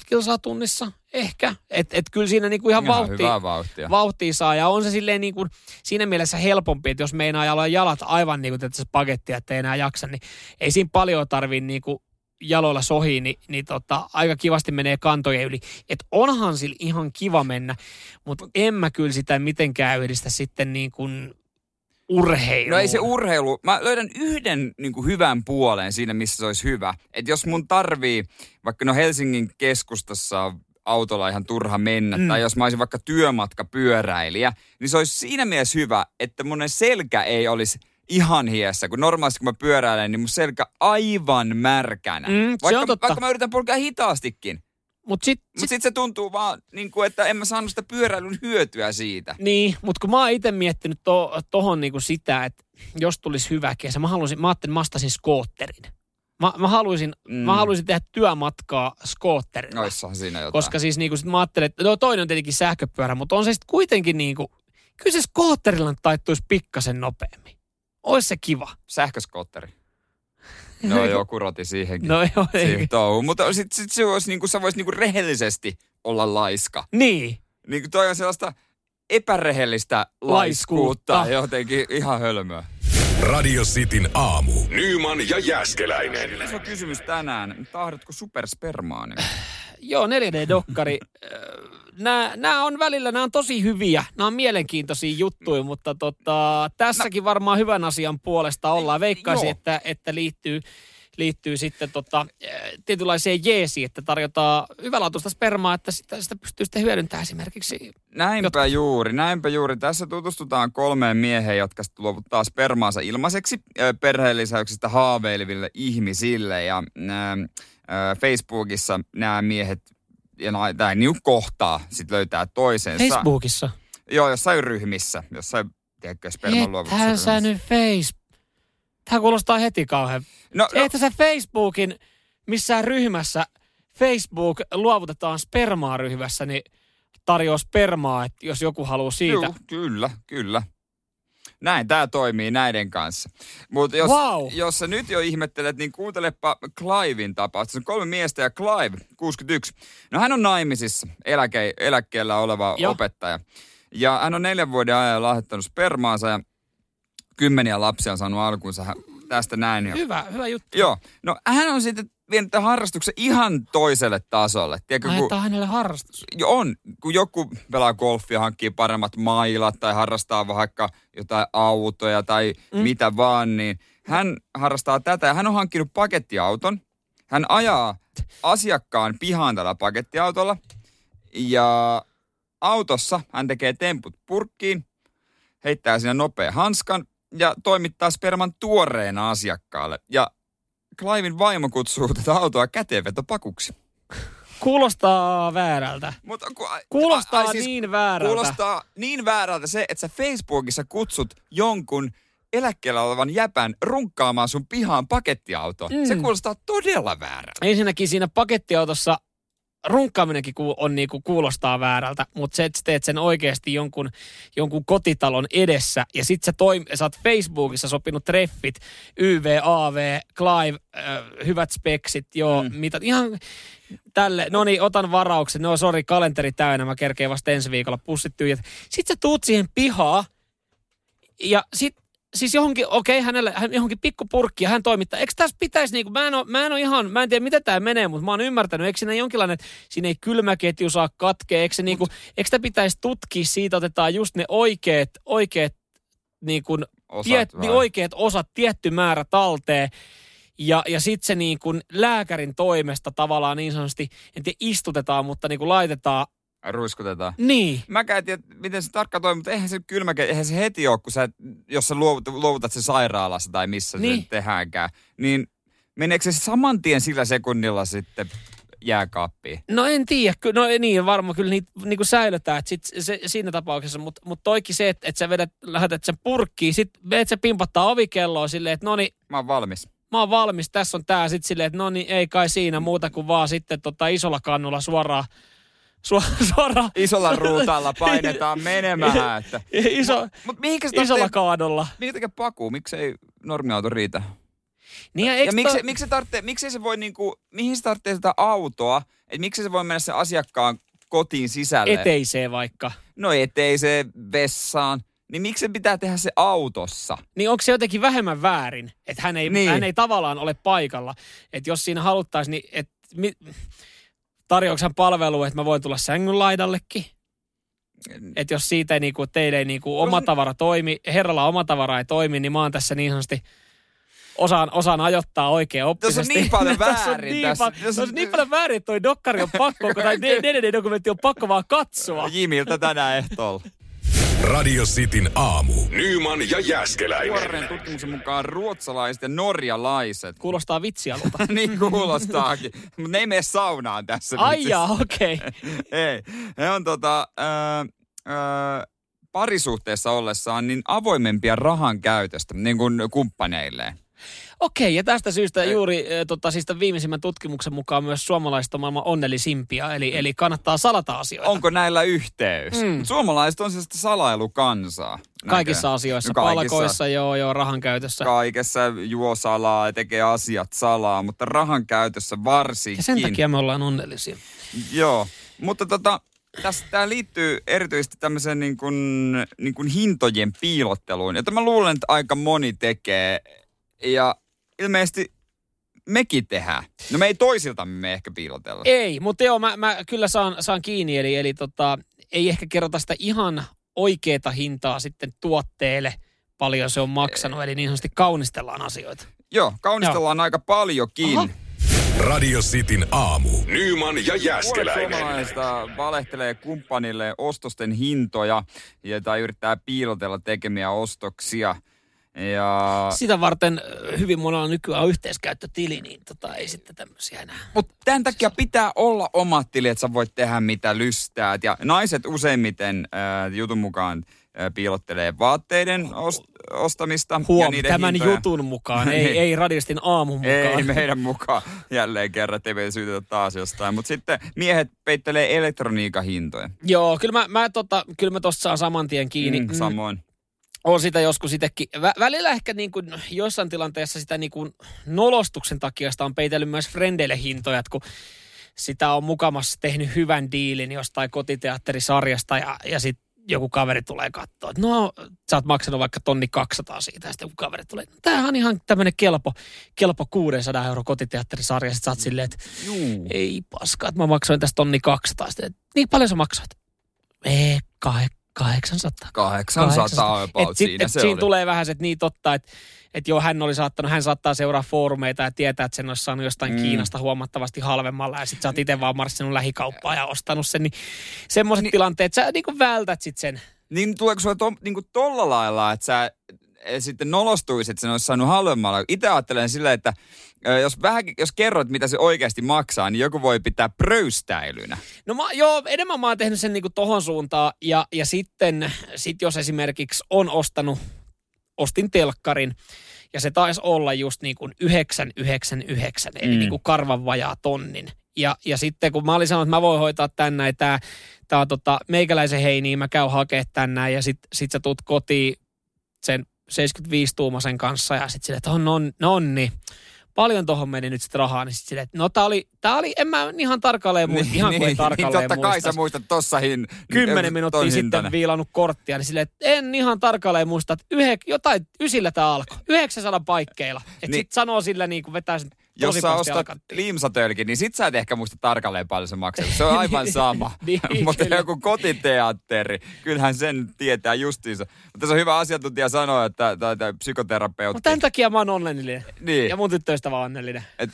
kilsaa tunnissa ehkä. Että et kyllä siinä niinku ihan, ihan vauhti, vauhtia. vauhtia saa. Ja on se silleen niinku, siinä mielessä helpompi, että jos meinaa olla jalat aivan niin kuin pakettia, että ei enää jaksa, niin ei siinä paljon tarvii niinku jaloilla sohi, niin, niin tota, aika kivasti menee kantojen yli. Että onhan sillä ihan kiva mennä, mutta en mä kyllä sitä mitenkään yhdistä sitten niin kuin urheilu. No ei se urheilu. Mä löydän yhden niin kuin hyvän puolen siinä, missä se olisi hyvä. Että jos mun tarvii, vaikka no Helsingin keskustassa autolla ihan turha mennä, mm. tai jos mä olisin vaikka työmatkapyöräilijä, niin se olisi siinä mielessä hyvä, että mun selkä ei olisi ihan hiessä, kun normaalisti kun mä pyöräilen, niin mun selkä aivan märkänä. Mm, vaikka, vaikka mä yritän polkea hitaastikin. Mutta sitten Mut sit se tuntuu vaan, niin kuin, että en mä saanut sitä pyöräilyn hyötyä siitä. Niin, mutta kun mä oon itse miettinyt to, tohon niin kuin sitä, että jos tulisi hyvä kesä, mä haluaisin, mä ajattelin, mä mastasin skootterin. Mä, mä, haluaisin, mm. mä haluaisin tehdä työmatkaa skootterilla. Oissahan siinä jotain. Koska siis niin kuin sit mä ajattelin, että no toinen on tietenkin sähköpyörä, mutta on se sitten kuitenkin niin kuin, kyllä se skootterilla taittuisi pikkasen nopeammin. Ois se kiva. Sähköskootteri. *laughs* No joku roti siihenkin. No joo, ei. Touhu. Mutta sit, sit se olisi niinku, sä vois niinku rehellisesti olla laiska. Niin. Niin toi on sellaista epärehellistä laiskuutta. laiskuutta. Jotenkin ihan hölmöä. Radio Cityn aamu. Nyman ja Jäskeläinen. Iso kysymys tänään. Tahdotko superspermaani? *sighs* Joo, 4D-dokkari. nämä, on välillä, nämä on tosi hyviä, nämä on mielenkiintoisia juttuja, mutta tota, tässäkin varmaan hyvän asian puolesta ollaan. Veikkaisin, että, että liittyy, liittyy sitten tota, tietynlaiseen jeesiin, että tarjotaan hyvälaatuista spermaa, että sitä, sitä pystyy sitten hyödyntämään esimerkiksi. Näinpä jotka... juuri, näinpä juuri. Tässä tutustutaan kolmeen mieheen, jotka luovuttaa spermaansa ilmaiseksi perheellisäyksestä haaveileville ihmisille. Ja äh, Facebookissa nämä miehet ja tämä niin kohtaa sitten löytää toisensa. Facebookissa? Joo, jossain ryhmissä, jossain, tiedätkö, sperman sä nyt. Tämä kuulostaa heti kauhean. No, no. Että se Facebookin missään ryhmässä, Facebook luovutetaan spermaa ryhmässä, niin tarjoaa spermaa, että jos joku haluaa siitä. Joo, kyllä, kyllä. Näin tämä toimii näiden kanssa. Mutta jos, wow. jos sä nyt jo ihmettelet, niin kuuntelepa Clivein tapaus. Se on kolme miestä ja Clive, 61. No hän on naimisissa, eläke, eläkkeellä oleva jo. opettaja. Ja hän on neljän vuoden ajan lahjoittanut spermaansa ja kymmeniä lapsia on saanut alkuunsa tästä näin. Hyvä, hyvä juttu. Joo. No hän on sitten vienyt tämän harrastuksen ihan toiselle tasolle. Tiedätkö, kun, on hänelle harrastus. On, kun joku pelaa golfia, hankkii paremmat mailat tai harrastaa vaikka jotain autoja tai mm. mitä vaan, niin hän harrastaa tätä ja hän on hankkinut pakettiauton. Hän ajaa asiakkaan pihaan tällä pakettiautolla ja autossa hän tekee temput purkkiin, heittää sinne nopea hanskan ja toimittaa sperman tuoreena asiakkaalle. Ja Clivein vaimo kutsuu tätä autoa käteenvetopakuksi. Kuulostaa väärältä. Mutta, ku, Kuulostaa ai, siis niin väärältä. Kuulostaa niin väärältä se, että sä Facebookissa kutsut jonkun eläkkeellä olevan jäpän runkkaamaan sun pihaan pakettiauto. Mm. Se kuulostaa todella väärältä. Ensinnäkin siinä pakettiautossa runkkaaminenkin ku- on niinku kuulostaa väärältä, mutta se, että teet sen oikeasti jonkun, jonkun kotitalon edessä. Ja sit sä, toim- sä oot Facebookissa sopinut treffit, YV, AV, Clive, äh, hyvät speksit, joo, mm. mitä, ihan tälle, no niin, otan varauksen, no sori, kalenteri täynnä, mä kerkeen vasta ensi viikolla, pussit tyhjät. Sit sä tuut siihen pihaan ja sit siis johonkin, okei, okay, hänelle hän johonkin pikkupurkki ja hän toimittaa. Eikö tässä pitäisi, niinku, mä en, ole, mä en ole ihan, mä en tiedä miten tämä menee, mutta mä oon ymmärtänyt, eikö siinä jonkinlainen, siinä ei kylmäketju saa katkea, eikö, se, niinku, eikö sitä pitäisi tutkia, siitä otetaan just ne oikeat, oikeat, niinku, Osat tiet, niin oikeat osat, tietty määrä talteen. Ja, ja sitten se niin kuin lääkärin toimesta tavallaan niin sanotusti, en tiedä istutetaan, mutta niin kuin laitetaan. Ruiskutetaan. Niin. Mä en tiedä, miten se tarkkaan toimii, mutta eihän se kylmäke, eihän se heti ole, kun sä, jos sä luovutat, luovutat se sairaalassa tai missä Niin. se tehdäänkään, niin meneekö se saman tien sillä sekunnilla sitten jääkaappiin? No en tiedä, no ei niin varmaan kyllä niitä niin kuin säilytään, sit se, siinä tapauksessa, mutta mut toikin se, että, että sä vedät, lähetät sen purkkiin, sit vedet se pimpattaa ovikelloa silleen, että no niin, Mä oon valmis. mä oon valmis, tässä on tää, sit silleen, että no niin, ei kai siinä muuta kuin vaan sitten tota isolla kannulla suoraan, *laughs* suoraan Isolla ruutalla *laughs* painetaan menemään. Että. *laughs* iso, Mut mihinkä se isolla tarvitsee, kaadolla. minkä takia paku? Miksei normiauto riitä? Niin ja, Ja miksi, toi- miksi, se tarvitsee, miksi se voi niinku, mihin se tarvitsee sitä autoa? Et miksi se voi mennä sen asiakkaan kotiin sisälle? eteiseen vaikka. No eteiseen vessaan. Niin miksi se pitää tehdä se autossa? Niin onko se jotenkin vähemmän väärin, että hän ei, niin. hän ei tavallaan ole paikalla. Että jos siinä haluttaisiin, niin et, mi, tarjoako hän palvelu, että mä voin tulla sängyn laidallekin? Että jos siitä ei niinku, teille ei niinku oma se- tavara toimi, herralla oma tavara ei toimi, niin mä oon tässä niin sanotusti osaan, osaan ajoittaa oikein oppisesti. Tässä on niin paljon *laughs* Tässä on väärin niin, tässä. pa- on- niin paljon väärin, että toi dokkari on pakko, tai DVD-dokumentti *laughs* on pakko vaan katsoa. Jimiltä tänään ehtoolla. Radio Cityn aamu. Nyman ja Jäskeläinen. Tuoreen tutkimuksen mukaan ruotsalaiset ja norjalaiset. Kuulostaa vitsialulta. *laughs* niin kuulostaakin. Mutta ne ei mene saunaan tässä. Ai jaa, okei. Okay. *laughs* Ei. Ne on tota, äh, äh, parisuhteessa ollessaan niin avoimempia rahan käytöstä niin kuin kumppaneilleen. Okei, ja tästä syystä juuri äh, tota, siis tämän viimeisimmän tutkimuksen mukaan myös suomalaiset on maailman onnellisimpia, eli, eli kannattaa salata asioita. Onko näillä yhteys? Mm. Mm. Suomalaiset on siis salailukansaa. Kaikissa asioissa, kaikissa. palkoissa, joo, joo, rahan käytössä. Kaikessa juo salaa ja tekee asiat salaa, mutta rahan käytössä varsinkin. ja sen takia me ollaan onnellisia. Joo, mutta tota, tämä liittyy erityisesti tämmöiseen niin kuin, niin kuin hintojen piilotteluun, jota mä luulen, että aika moni tekee. Ja ilmeisesti mekin tehdään. No me ei toisiltamme me ehkä piilotella. Ei, mutta joo, mä, mä kyllä saan, saan kiinni, eli, eli tota, ei ehkä kerrota sitä ihan oikeeta hintaa sitten tuotteelle, paljon se on maksanut, eli niin sanotusti kaunistellaan asioita. Joo, kaunistellaan aika paljonkin. Aha. Radio Cityn aamu. Nyman ja Jäskeläinen. suomalaisista valehtelee kumppanille ostosten hintoja ja, tai yrittää piilotella tekemiä ostoksia. Ja... Sitä varten hyvin monella nykyään on yhteiskäyttötili, niin tota, ei sitten tämmöisiä enää. Mutta tämän takia pitää olla omat tili, että sä voit tehdä mitä lystäät. Ja naiset useimmiten äh, jutun mukaan äh, piilottelee vaatteiden ost- ostamista. ja Huom, niiden tämän hintoja. jutun mukaan, *laughs* ei, Niin. ei radistin aamun mukaan. Ei meidän mukaan. Jälleen kerran, ettei meitä syytetä taas jostain. Mutta sitten miehet peittelee elektroniikan hintoja. Joo, kyllä mä, mä, tota, kyllä mä saan saman tien kiinni. Mm, samoin. On sitä joskus itsekin. Vä- välillä ehkä niin kuin joissain tilanteessa sitä niin kuin nolostuksen takia sitä on peitellyt myös frendeille hintoja, että kun sitä on mukamassa tehnyt hyvän diilin jostain kotiteatterisarjasta ja, ja sitten joku kaveri tulee katsoa, että no sä oot maksanut vaikka tonni 200 siitä ja sitten joku kaveri tulee, että tämähän on ihan tämmöinen kelpo, kelpo 600 euro kotiteatterisarja. Sitten sä oot silleen, että Juu. ei paskaa, että mä maksoin tästä tonni 200. Sitten, niin paljon sä maksoit? Ei, kah- 800. 800 about Et sit, siinä et se siinä oli. tulee vähän se, että niin totta, että et joo, hän oli saattanut, hän saattaa seuraa foorumeita ja tietää, että sen olisi saanut jostain Mm. Kiinasta huomattavasti halvemmalla ja sit sä oot itse vaan marssinut lähikauppaan ja ostanut sen, niin semmoiset Niin- tilanteet, sä niinku vältät sit sen. Niin tuleeko sulle to, niin tolla lailla, että sä eh, sitten nolostuisi, että sen olisi saanut halvemmalla. Itse ajattelen silleen, että jos, vähän, jos kerrot, mitä se oikeasti maksaa, niin joku voi pitää pröystäilynä. No mä, joo, enemmän mä oon tehnyt sen niinku tohon suuntaan. Ja, ja sitten sit jos esimerkiksi on ostanut, ostin telkkarin, ja se taisi olla just niin kuin 999, eli Mm. niin kuin karvan vajaa tonnin. Ja, ja sitten kun mä olin sanonut, että mä voin hoitaa tän näin, tää, tää on tota, meikäläisen heiniä, mä käyn hakea tän näin, ja sit, sit sä tuut kotiin sen 75-tuumaisen kanssa, ja sit silleen, että on, on, nonni, paljon tohon meni nyt sit rahaa, niin sit silleen, että no tää oli, tää oli, en mä ihan tarkalleen muista, ihan kuin ei tarkalleen niin totta kai muista. sä muistat tossa hin... Kymmenen minuuttia sitten hintainen. viilannut korttia, niin silleen, että en ihan tarkalleen muista, että yhe, jotain ysillä tämä alkoi. 900 paikkeilla. Että Niin. niin. sit sanoo sillä niin kuin vetää sen Jos sä ostat limsatölkin, niin sit sä et ehkä muista tarkalleen paljon se maksaa. Se on aivan *laughs* sama. *laughs* Niin, *laughs* Mutta kyllä. joku kotiteatteri, kyllähän sen tietää justiinsa. Mutta se on hyvä asiantuntija sanoa, että tai, tai psykoterapeutti. Mutta tämän takia mä oon onnellinen. niin, Ja mun tyttöystävä on onnellinen. et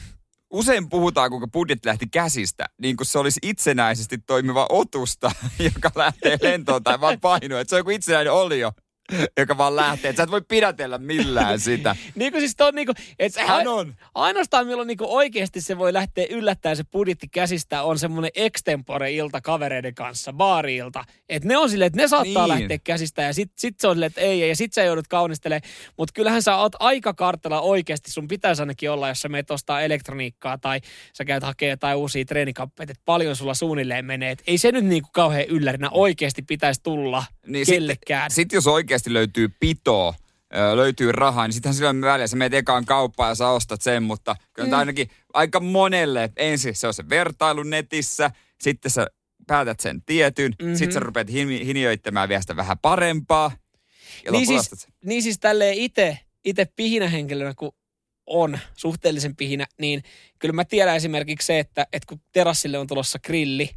usein puhutaan, kuinka budjetti lähti käsistä, niin kuin se olisi itsenäisesti toimiva otusta, joka lähtee lentoon tai vaan painuu. Että se on joku itsenäinen olio, *laughs* joka vaan lähtee. Et sä et voi pidätellä millään *laughs* sitä. Niin kuin siis on niin kuin, että se Hän on. Ainoastaan milloin niin oikeasti se voi lähteä yllättäen se budjetti käsistä on semmoinen extempore-ilta kavereiden kanssa, baari-ilta. Että ne on silleen, että ne saattaa Niin. lähteä käsistä ja sit, sit se on silleen, että ei, ja sit sä joudut kaunistelemaan. Mutta kyllähän sä oot aika kartalla oikeasti, sun pitäisi ainakin olla, jos sä meet ostaa elektroniikkaa tai sä käyt hakemaan jotain uusia treenikamppeita, että paljon sulla suunnilleen menee. Et ei se nyt niin kuin kauhean yllärinä oikeasti pitäisi tulla Niin kellekään. Sitten sit jos oikeasti löytyy pito, ö, löytyy rahaa, niin sittenhän sillä on väliä. Sä meet ekaan kauppaan ja sä ostat sen, mutta kyllä mm. ainakin aika monelle ensin se on se vertailu netissä, sitten sä päätät sen tietyn, mm-hmm. Mhm. sitten sä rupeat hin- hinioittamaan vielä sitä vähän parempaa. Ja Niin siis, niin siis tälleen itse, itse pihinähenkilönä, kun on suhteellisen pihinä, niin kyllä mä tiedän esimerkiksi se, että, että kun terassille on tulossa grilli,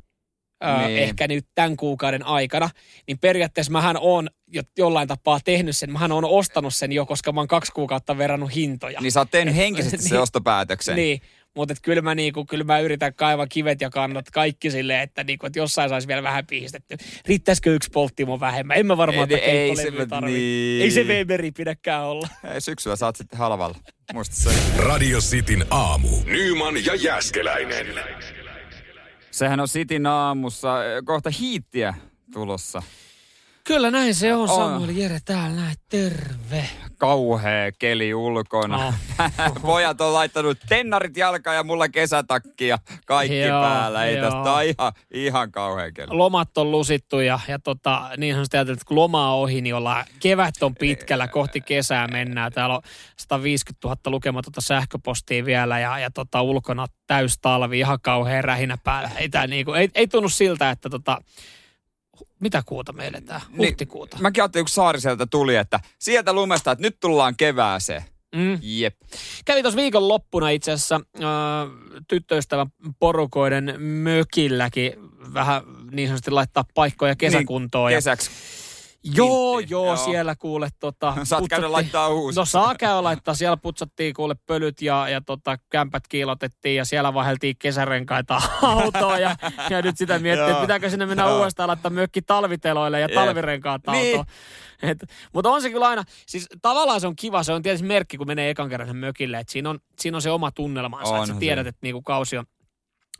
ää, Niin. ehkä nyt tämän kuukauden aikana, niin periaatteessa mähän on jo jollain tapaa tehnyt sen. Mähän on ostanut sen jo, koska mä oon kaksi kuukautta verrannut hintoja. niin sä oot tehnyt *laughs* henkisesti sen Niin. ostopäätöksen. Niin, mutta kyllä mä, niinku, kyllä mä yritän kaivaa kivet ja kannat kaikki silleen, että, niinku, että jossain saisi vielä vähän pihistetty. Riittäisikö yksi polttimo vähemmän? En mä varmaan Ei, ei se- niin. Ei se Weberi pidäkään olla. *laughs* Ei, Syksyllä saat sitten halvalla. Muista se. Radio Cityn aamu. Nyman ja Jäskeläinen. Sehän on Sitin aamussa ö, kohta hiittiä tulossa. Kyllä näin se on, On. Samuel Jere täällä näin. Terve. Kauhea keli ulkona. Oh. *laughs* Pojat on laittanut tennarit jalkaan ja mulla kesätakki ja kaikki Joo, päällä. Ei joo. tästä ihan, ihan kauhea keli. Lomat on lusittu ja, ja tota, niin sanotusti ajatellut, että kun loma on ohi, niin ollaan, kevät on pitkällä, kohti kesää mennään. Täällä on 150 000 lukematonta sähköpostia vielä ja, ja tota, ulkona täys talvi, ihan kauhean rähinä päällä. Ei, tää niinku, ei, ei tunnu siltä, että tota, mitä kuuta me eletään? Niin, Huhtikuuta. Mäkin ajattelin, kun Saariselta tuli, että sieltä lumesta, että nyt tullaan kevääseen. Mm. Jep. Kävin tuossa viikon loppuna itse asiassa äh, tyttöystävän porukoiden mökilläkin vähän niin sanotusti laittaa paikkoja kesäkuntoon. ja, Kesäksi. Joo, joo, joo. siellä kuule tota... *laughs* Saat käydä laittaa uusi. No saa käydä laittaa. Siellä putsattiin kuule pölyt ja, ja tota, kämpät kiilotettiin ja siellä vaheltiin kesärenkaita *laughs* autoon. Ja, ja nyt sitä miettii, että pitääkö sinne mennä Joo. uudestaan laittaa mökki talviteloille ja Jep. talvirenkaat Niin. autoon. *laughs* Et, mutta on se kyllä aina, siis tavallaan se on kiva, se on tietysti merkki, kun menee ekan kerran mökille, että siinä on, siinä on se oma tunnelmansa, että sä se. tiedät, että niinku kausi on,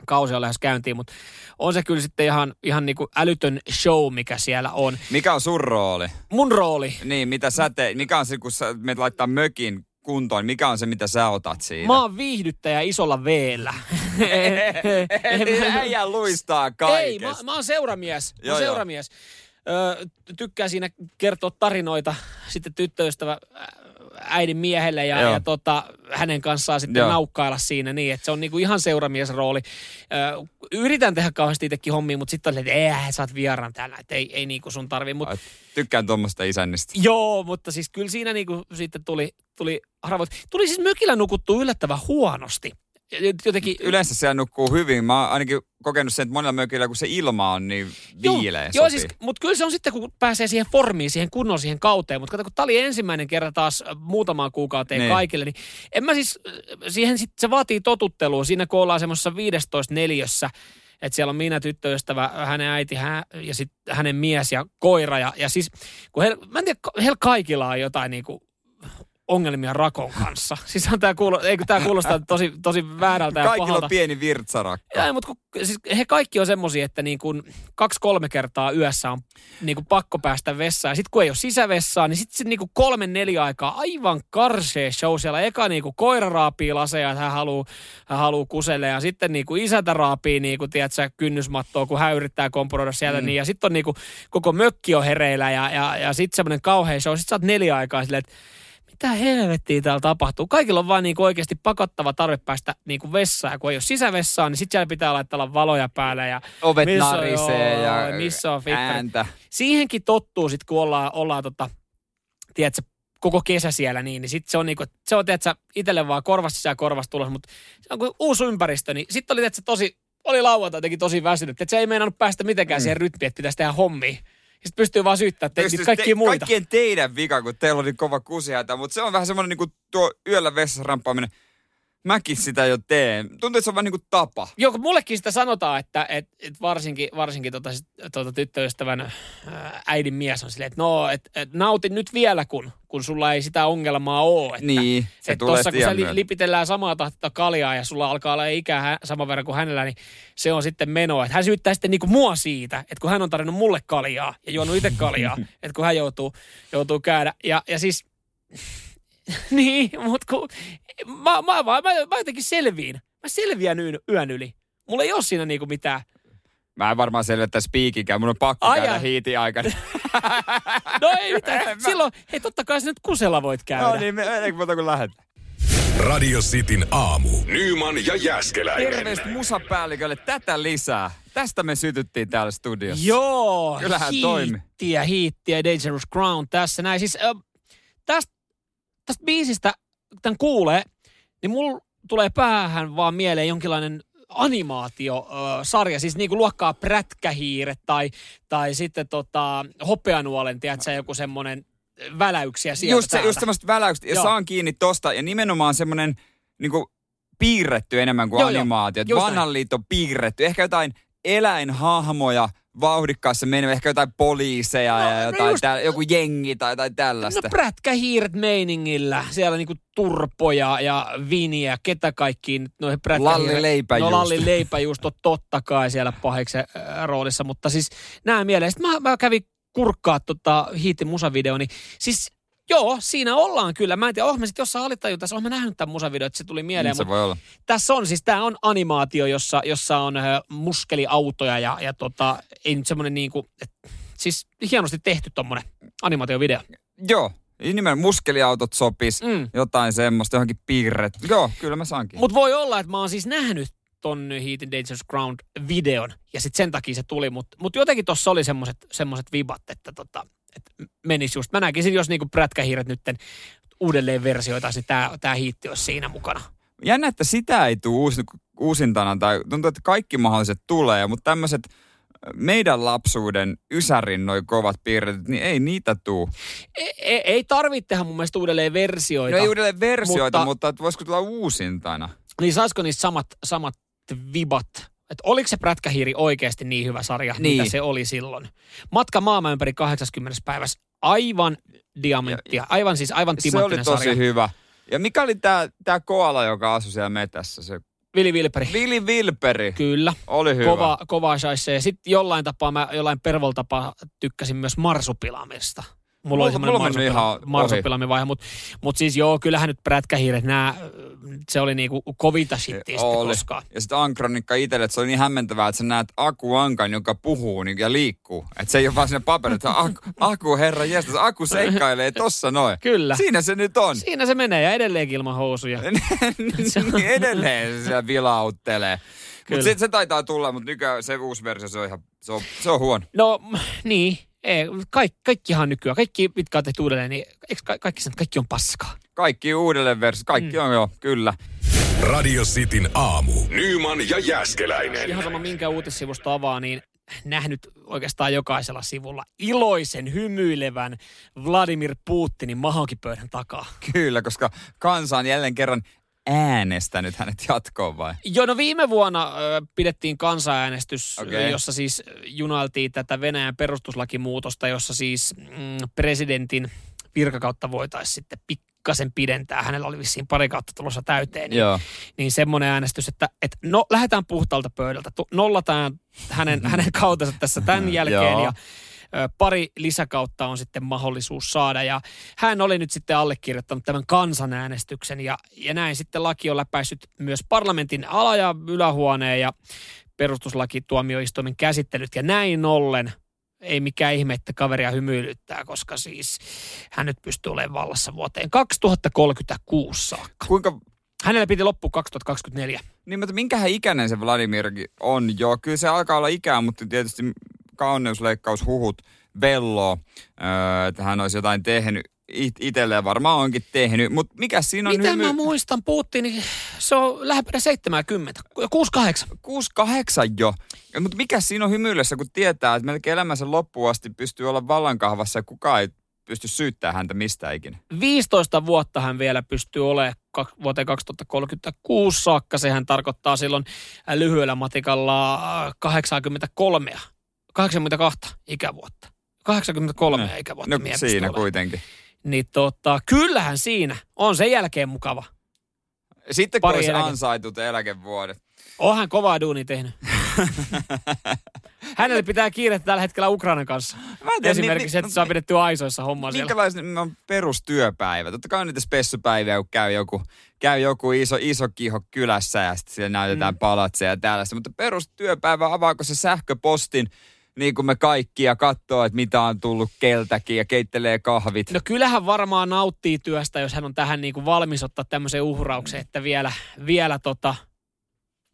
kausi on lähes käyntiin, mutta on se kyllä sitten ihan, ihan niinku älytön show, mikä siellä on. Mikä on sun rooli? Mun rooli, Niin, mitä sä teet? Mikä on se, kun sä menet laittaa mökin kuntoon, mikä on se, mitä sä otat siinä? mä oon viihdyttäjä isolla veellä. *laughs* Äijä luistaa Ei, kaikesta. mä, mä oon seuramies. Mä Joo, oon joo. seuramies. Öö, tykkää siinä kertoa tarinoita sitten tyttöystävä äidin miehelle ja, Joo. ja tota, hänen kanssaan sitten Joo. naukkailla siinä niin, että se on niinku ihan seuramiesrooli. Öö, yritän tehdä kauheasti itsekin hommia, mutta sitten on, että ei, sä oot vieraan täällä, että ei, ei niinku sun tarvi. Mut, Ai, Tykkään tuommoista isännistä. joo, mutta siis kyllä siinä niinku sitten tuli, tuli harvoit. Tuli siis mökillä nukuttu yllättävän huonosti. Jotenkin, Yleensä siellä nukkuu hyvin. Mä oon ainakin kokenut sen, että monilla mökillä, kun se ilma on niin viileä, Joo, joo siis, mutta kyllä se on sitten, kun pääsee siihen formiin, siihen kunnon siihen kauteen. Mutta kato, kun tämä oli ensimmäinen kerta taas äh, muutamaan kuukauteen Niin. niin. kaikille, niin en mä siis, äh, siihen sit, se vaatii totuttelua. Siinä kun ollaan semmoisessa 15 neljössä, että siellä on minä tyttöystävä, hänen äiti hä, ja sitten hänen mies ja koira. Ja, ja siis, kun he, mä en tiedä, heillä kaikilla on jotain niinku ongelmia rakon kanssa. *laughs* Siis on tää kuulo, eikö tää kuulostaa tosi, tosi väärältä ja Kaikilla pahalta. on pieni virtsarakka. Ja, mutta kun, siis he kaikki on semmosia, että niin kuin kaksi-kolme kertaa yössä on niin kuin pakko päästä vessaan. Sitten kun ei ole sisävessaa, niin sitten niin kuin kolme neljä aikaa aivan karsee show. Siellä eka niin kuin koira raapii laseja, että hän haluaa hän haluu kuselle. Ja sitten niin kuin isäntä raapii niin kuin, tiedätkö, kynnysmattoa, kun hän yrittää kompuroida sieltä. Mm. Niin, ja sitten on niin kuin, koko mökki on hereillä ja, ja, ja sitten semmoinen kauhea show. Sitten sä oot neljä aikaa silleen, että mitä helvettiä täällä tapahtuu. Kaikilla on vaan niinku oikeasti pakottava tarve päästä niinku vessaan. Ja kun ei ole sisävessaa, niin sitten siellä pitää laittaa valoja päälle. Ja Ovet missä narisee joo, ja missä on ääntä. Siihenkin tottuu sitten, kun ollaan, ollaan tota, tiedätkö, koko kesä siellä niin, niin sitten se on niinku, se on tiedätkö, itselle vaan korvasta sisään korvasta tulos, mutta se on kuin uusi ympäristö, niin sitten oli tiedätkö, tosi, oli lauantai jotenkin tosi väsynyt, että se ei meinannut päästä mitenkään mm. siihen rytmiin, että pitäisi tehdä hommia. Sitten pystyy vaan syyttämään Pystyis niitä kaikkia te- muita. Kaikkien teidän vika, kun teillä on niin kova kusihätä, mutta se on vähän semmoinen niin kuin tuo yöllä vessassa ramppaaminen. Mäkin sitä jo teen. Tuntuu, että se on vaan niin kuin tapa. Joo, kun mullekin sitä sanotaan, että et, et varsinkin, varsinkin tota, tota tyttöystävän ää, äidin mies on silleen, että no, et, et nautin nyt vielä, kun, kun sulla ei sitä ongelmaa ole. Että, Niin, se että tulee tossa, kun sä li, lipitellään samaa tahtia kaljaa ja sulla alkaa olla ikää hä, saman verran kuin hänellä, niin se on sitten menoa. Että hän syyttää sitten niinku mua siitä, että kun hän on tarjonnut mulle kaljaa ja juonut itse kaljaa, *laughs* että kun hän joutuu, joutuu käydä. Ja, ja siis, *laughs* niin, mutta kun mä, mä, mä, mä, mä jotenkin selviin. Mä selviän yön, yön yli. Mulla ei ole siinä niinku mitään. Mä en varmaan selvittää spiikikään. Mun on pakko Ai käydä hiitin aikana. *laughs* No ei mitään. *laughs* Silloin, hei totta kai sä nyt kusella voit käydä. no niin, me ennen kuin lähdetään. Radio Cityn aamu. Nyman ja Jäskeläinen. Terveistä musapäällikölle tätä lisää. Tästä me sytyttiin täällä studiossa. Joo, Kyllähän toimi. hiittiä, hiittiä, Dangerous Crown tässä näin. Siis äh, tästä, tästä biisistä, tämän kuulee, niin mulla tulee päähän vaan mieleen jonkinlainen animaatiosarja, siis niin kuin luokkaa prätkähiiret tai, tai sitten tota, hopeanuolen, tiedätkö, joku semmoinen väläyksiä sieltä just, se, just semmoista väläykset. Ja Joo. saan kiinni tosta. Ja nimenomaan semmoinen niinku, piirretty enemmän kuin Joo, joo. animaatio. Vanhan liiton piirretty. Ehkä jotain eläinhahmoja vauhdikkaassa menee. Ehkä jotain poliiseja No, ja no jotain, just- täällä, joku jengi tai jotain tällaista. No prätkähiiret meiningillä. Siellä niinku turpoja ja viniä, ketä kaikkiin noihin prätkähiiret. Lalli Leipäjuusto. No Lalli Leipäjuusto totta kai siellä pahiksen äh, roolissa, mutta siis nämä mieleen. Sitten mä, mä kävin kurkkaa tota Hiitin musavideo, niin siis joo, siinä ollaan kyllä. Mä en tiedä, oh mä sit jossain alitajuntaissa, oh mä nähnyt tämän musavideo, että se tuli mieleen, Niin se mutta voi olla. tässä on siis, tämä on animaatio, jossa, jossa on muskeliautoja ja, ja tota, ei nyt semmoinen niinku, et, siis hienosti tehty tommonen animaatiovideo. Joo. Nimenomaan muskeliautot sopis. Mm. Jotain semmoista, johonkin piirret. Joo, kyllä mä saankin. Mutta voi olla, että mä oon siis nähnyt ton Heat and Dangerous Ground videon ja sitten sen takia se tuli, mutta mut jotenkin tuossa oli semmoiset semmoset vibat, että tota, et menis just. Mä näkisin, jos niinku prätkähiiret nytten uudelleen versioitaisiin, niin tää, tää hiitti olisi siinä mukana. Jännä, että sitä ei tule uusi, uusintana, tai tuntuu, että kaikki mahdolliset tulee, mutta tämmöiset meidän lapsuuden ysärin noin kovat piirret, niin ei niitä tuu. Ei, ei, ei tarvitse tehdä mun mielestä uudelleen versioita. No ei uudelleen versioita, Mutta- mutta, mutta että voisiko tulla uusintana? Niin saisiko niistä samat, samat vibat? Että oliko se Prätkähiiri oikeasti niin hyvä sarja, Niin. mitä se oli silloin? Matka maailman ympäri 80 päivässä. Aivan diamanttia. Aivan siis aivan Se oli timanttinen tosi sarja. hyvä. Ja mikä oli tämä tää koala, joka asui siellä metässä? Se Vili Vilperi. Vili Vilperi Kyllä. oli hyvä. Kova, kova shaisse. Ja sitten jollain tapaa, mä jollain pervoltapaa tykkäsin myös marsupilamista. Mulla Mulla- semmoinen mulla marsupila, ohi. marsupilami-vaihe, mutta mut siis joo, kyllähän nyt prätkähiiret, nää, se oli niinku kovinta shittiä sitten koskaan. Ja sitten Ankronikka itselle, että se oli niin hämmentävää, että sä näet Aku Ankan, joka puhuu niin, ja liikkuu. Että se ei ole vaan sinne paperille, että Aku, *laughs* Aku herra jestas, Aku seikkailee tossa noin. Kyllä. Siinä se nyt on. Siinä se menee ja edelleenkin ilman housuja. *laughs* niin edelleen se vilauttelee. Mutta se, se taitaa tulla, mutta nykyään se uusi versio, se on ihan, se on, se on huono. No niin, ei, kaikki, kaikkihan nykyään, kaikki mitkä on tehty uudelleen, niin eikö ka- kaikki, sen, kaikki on paskaa? Kaikki uudelleen versio, kaikki Mm. on jo, kyllä. Radio Cityn aamu. Nyman ja Jäskeläinen. Ihan sama minkä uutissivusto avaa, niin nähnyt oikeastaan jokaisella sivulla iloisen, hymyilevän Vladimir Putinin mahonkipöydän takaa. Kyllä, koska kansa on jälleen kerran äänestänyt hänet jatkoon vai? Joo, no viime vuonna ö, pidettiin kansanäänestys, okay. jossa siis junailtiin tätä Venäjän perustuslakimuutosta, jossa siis mm, presidentin virkakautta voitaisiin sitten pikkasen pidentää. Hänellä oli vissiin pari kautta tulossa täyteen. Niin, Joo. niin semmoinen äänestys, että, että no, lähdetään puhtaalta pöydältä. Nollataan hänen, *laughs* hänen kautensa tässä tämän jälkeen Joo. ja pari lisäkautta on sitten mahdollisuus saada. Ja hän oli nyt sitten allekirjoittanut tämän kansanäänestyksen ja, ja näin sitten laki on läpäissyt myös parlamentin ala- ja ylähuoneen ja perustuslakituomioistuimen käsittelyt. Ja näin ollen ei mikään ihme, että kaveria hymyilyttää, koska siis hän nyt pystyy olemaan vallassa vuoteen 2036 saakka. Kuinka, Hänellä piti loppua 2024. niin mutta minkähän ikäinen se Vladimirkin on? Joo, kyllä se alkaa olla ikää, mutta tietysti kauneusleikkaushuhut velloo, öö, että hän olisi jotain tehnyt it- itselleen, varmaan onkin tehnyt, mutta mikä siinä on Mitä hymy... mä muistan, Putin, niin se on lähempänä 70, 68. 6-8 jo. Mutta mikä siinä on hymyilessä, kun tietää, että melkein elämänsä loppuun asti pystyy olla vallankahvassa ja kukaan ei pysty syyttämään häntä mistään ikinä. 15 vuotta hän vielä pystyy olemaan vuoteen 2036 saakka. Sehän tarkoittaa silloin lyhyellä matikalla äh, 83, 82 ikävuotta. 83 No, ikävuotta No siinä kuitenkin. Niin tota, kyllähän siinä on sen jälkeen mukava. Sitten kun olisi eläke- ansaitut eläkevuodet. Onhan kovaa duuni tehnyt. *laughs* Hänelle pitää kiirettä tällä hetkellä Ukrainan kanssa. Mä en tiedä, Esimerkiksi, niin- että saa pidettyä aisoissa hommaa siellä. On perustyöpäivä? Totta kai on niitä spessupäiviä, kun käy joku, käy joku iso, iso kiho kylässä ja sitten siellä näytetään mm. palatseja ja tällaista. Mutta perustyöpäivä, avaako se sähköpostin niin kuin me kaikki ja katsoo, että mitä on tullut keltäkin ja keittelee kahvit. No kyllähän varmaan nauttii työstä, jos hän on tähän niin kuin valmis ottaa tämmöisen uhrauksen, että vielä, vielä tota,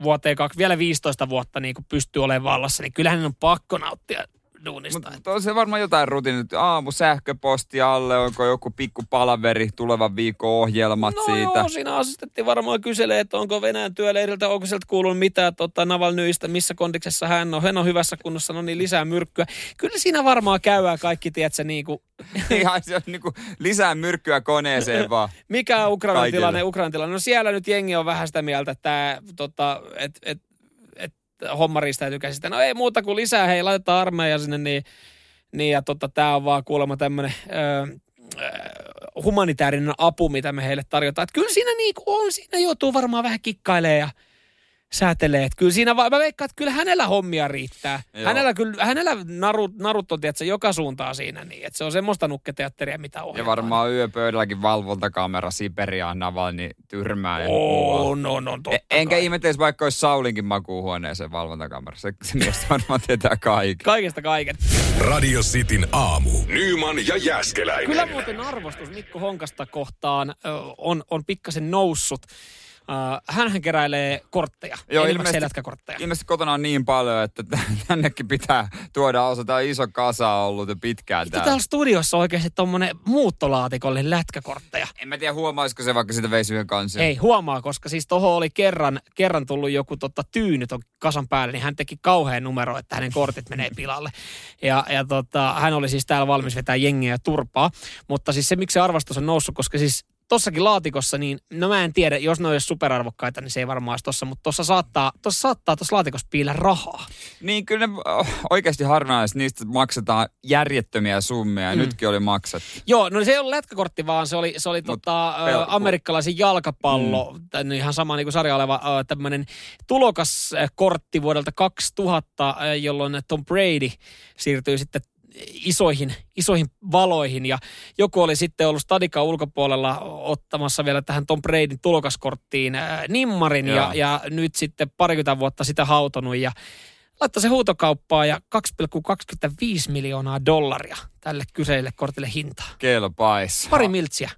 vuoteen kaksi, vielä 15 vuotta niin kuin pystyy olemaan vallassa, niin kyllähän on pakko nauttia duunista. Mutta on se varmaan jotain rutiinit. Aamu sähköposti alle, onko joku pikku palaveri tulevan viikon ohjelmat no siitä. joo, siinä asetettiin varmaan kyselee, että onko Venäjän työleiriltä, onko sieltä kuulunut mitään tota, Navalnyistä, missä kondiksessa hän on. Hän on hyvässä kunnossa, no niin lisää myrkkyä. Kyllä siinä varmaan käydään kaikki, tiedätkö, niin kuin, *laughs* Ihan se on niinku lisää myrkkyä koneeseen *laughs* vaan. mikä on Ukrainan tilanne, Ukrainan tilanne. No siellä nyt jengi on vähän sitä mieltä, että tota, et, et, et, homma riistäytyy käsistä. No ei muuta kuin lisää, hei laitetaan armeija sinne, niin, niin ja tota, tämä on vaan kuulemma tämmöinen humanitaarinen apu, mitä me heille tarjotaan. Et kyllä siinä niinku on, siinä joutuu varmaan vähän kikkailemaan ja säätelee. Et kyllä siinä, va- mä veikkaan, että kyllä hänellä hommia riittää. Joo. Hänellä, kyllä, hänellä narut, narut on, tiedätkö, joka suuntaan siinä, niin että se on semmoista nukketeatteria, mitä on. Ja varmaan yöpöydälläkin valvontakamera Siberiaan Navalni tyrmää. ja muualla. On, on, on, totta E- Enkä ihmettelisi, vaikka olisi Saulinkin makuuhuoneeseen valvontakamera. Se, se mies varmaan tietää kaiken. Kaikesta kaiken. Radio Cityn aamu. Nyman ja Jäskeläinen. Kyllä muuten arvostus Mikko Honkasta kohtaan ö, on, on pikkasen noussut. Uh, hänhän keräilee kortteja, Joo, ilmeisesti- lätkäkortteja. Ilmeisesti kotona on niin paljon, että *laughs* tännekin pitää tuoda osa. Tämä on iso kasa ollut jo pitkään Täällä. täällä. studiossa oikeasti tuommoinen muuttolaatikolle lätkäkortteja. En mä tiedä huomaisiko se vaikka sitä veisi yhden kanssa. Ei huomaa, koska siis tohon oli kerran, kerran tullut joku totta, tyynyt on kasan päälle, niin hän teki kauhean numero, että hänen kortit menee pilalle. Ja, ja tota, hän oli siis täällä valmis vetää jengiä ja turpaa. Mutta siis se, miksi se arvostus on noussut, koska siis tossakin laatikossa, niin no mä en tiedä, jos ne olisi superarvokkaita, niin se ei varmaan olisi tossa, mutta tossa saattaa, tossa saattaa tossa laatikossa piillä rahaa. Niin kyllä ne oh, oikeasti harvinaisesti niistä maksetaan järjettömiä summia. Ja Mm. nytkin oli maksettu. Joo, no se ei ollut lätkäkortti, vaan se oli, se oli Mut tota, pel- amerikkalaisen jalkapallo, mm. ihan sama niin kuin sarja oleva tämmöinen tulokaskortti vuodelta 2000, ö, jolloin Tom Brady siirtyi sitten isoihin, isoihin valoihin ja joku oli sitten ollut stadika ulkopuolella ottamassa vielä tähän Tom Bradyn tulokaskorttiin ää, nimmarin ja, Joo. ja nyt sitten parikymmentä vuotta sitä hautonut ja laittoi se huutokauppaa ja 2,25 miljoonaa dollaria tälle kyseiselle kortille hintaa. Kelpais. Pari miltsiä.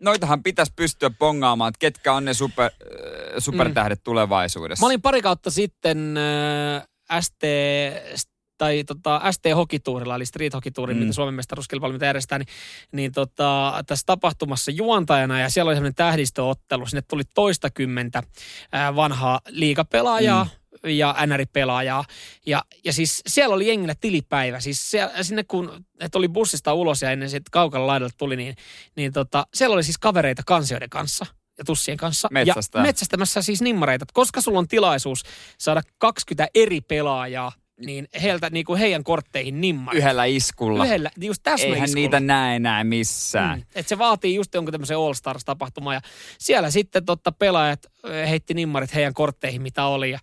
Noitahan pitäisi pystyä pongaamaan, että ketkä on ne super, äh, supertähdet mm. tulevaisuudessa. Mä olin pari kautta sitten äh, ST, tai tota, ST-hokituurilla, eli street hokituuri, Mm. mitä Suomen mestaruuskilpailu mitä järjestetään, niin, niin tota, tässä tapahtumassa juontajana, ja siellä oli semmoinen tähdistöottelu, sinne tuli toistakymmentä äh, vanhaa liigapelaajaa, mm. ja NR-pelaajaa. Ja, ja siis siellä oli jengillä tilipäivä. Siis siellä, sinne kun et oli bussista ulos ja ennen sitten kaukalla laidalle tuli, niin, niin tota, siellä oli siis kavereita kansioiden kanssa ja tussien kanssa. Metsästää. Ja metsästämässä siis nimmareita. Koska sulla on tilaisuus saada 20 eri pelaajaa niin heiltä niin kuin heidän kortteihin nimmari. Yhdellä iskulla. Yhdellä, just tässä Eihän niitä näe enää missään. Mm. Et se vaatii just jonkun tämmöisen All Stars-tapahtuma ja siellä sitten totta pelaajat heitti nimmarit heidän kortteihin, mitä oli. Ja,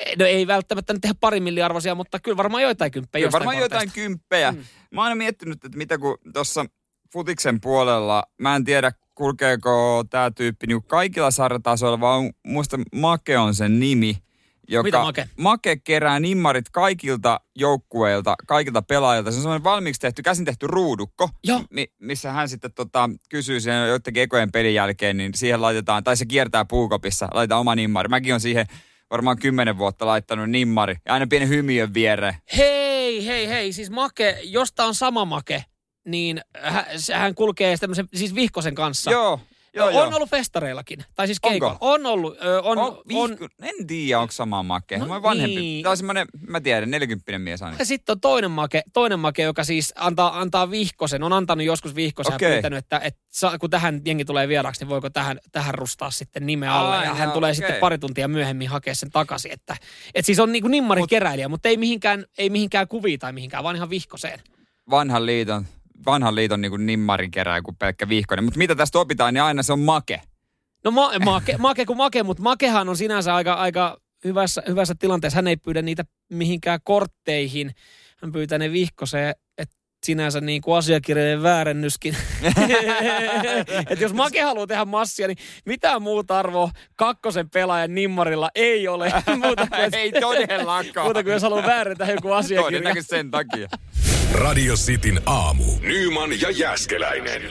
e, no ei välttämättä nyt tehdä pari miljarvoisia, mutta kyllä varmaan joitain kymppejä Kyllä varmaan jotain kymppejä. Mm. Mä oon miettinyt, että mitä kun tuossa futiksen puolella, mä en tiedä kulkeeko tämä tyyppi niin kaikilla sarjatasoilla, vaan muista Make on sen nimi – joka Mitä Make? Make kerää nimmarit kaikilta joukkueilta, kaikilta pelaajilta. Se on semmoinen valmiiksi tehty, käsin tehty ruudukko, mi- missä hän sitten tota, kysyy sen joidenkin ekojen pelin jälkeen, niin siihen laitetaan, tai se kiertää puukopissa, laitetaan oma nimmari. Mäkin on siihen varmaan kymmenen vuotta laittanut nimmari ja aina pienen hymiön viereen. Hei, hei, hei, siis Make, josta on sama Make, niin hän kulkee tämmöisen, siis Vihkosen kanssa. Joo, Joo, on joo. ollut festareillakin. Tai siis keikolla. Onko? On ollut. Ö, on, on, on, en tiedä, onko sama make. No, mä vanhempi. Niin. Tämä on semmoinen, mä tiedän, 40 mies aina. Ja sitten on toinen make, toinen make, joka siis antaa, antaa vihkosen. On antanut joskus vihkosen okay. ja pyytänyt, että, että kun tähän jengi tulee vieraaksi, niin voiko tähän, tähän rustaa sitten nimen alle. Ai, ja hän tulee okay. sitten pari tuntia myöhemmin hakea sen takaisin. Että, että siis on niin kuin nimmarin Mut, keräilijä, mutta ei mihinkään, ei mihinkään kuviin tai mihinkään, vaan ihan vihkoseen. Vanhan liiton vanhan liiton niin nimmarin kerää kuin pelkkä vihkonen. Mutta mitä tästä opitaan, niin aina se on make. No ma- make, make kuin make, mutta makehan on sinänsä aika, aika hyvässä, hyvässä tilanteessa. Hän ei pyydä niitä mihinkään kortteihin. Hän pyytää ne vihkoseen, että sinänsä niin kuin asiakirjojen väärennyskin. *laughs* että jos Make haluaa tehdä massia, niin mitään muuta arvoa kakkosen pelaajan nimmarilla ei ole. *laughs* muuta kuin, ei todellakaan. Muuta kuin jos haluaa väärentää joku asiakirja. Todennäköisesti sen takia. *laughs* Radio Cityn aamu. Nyman ja Jäskeläinen.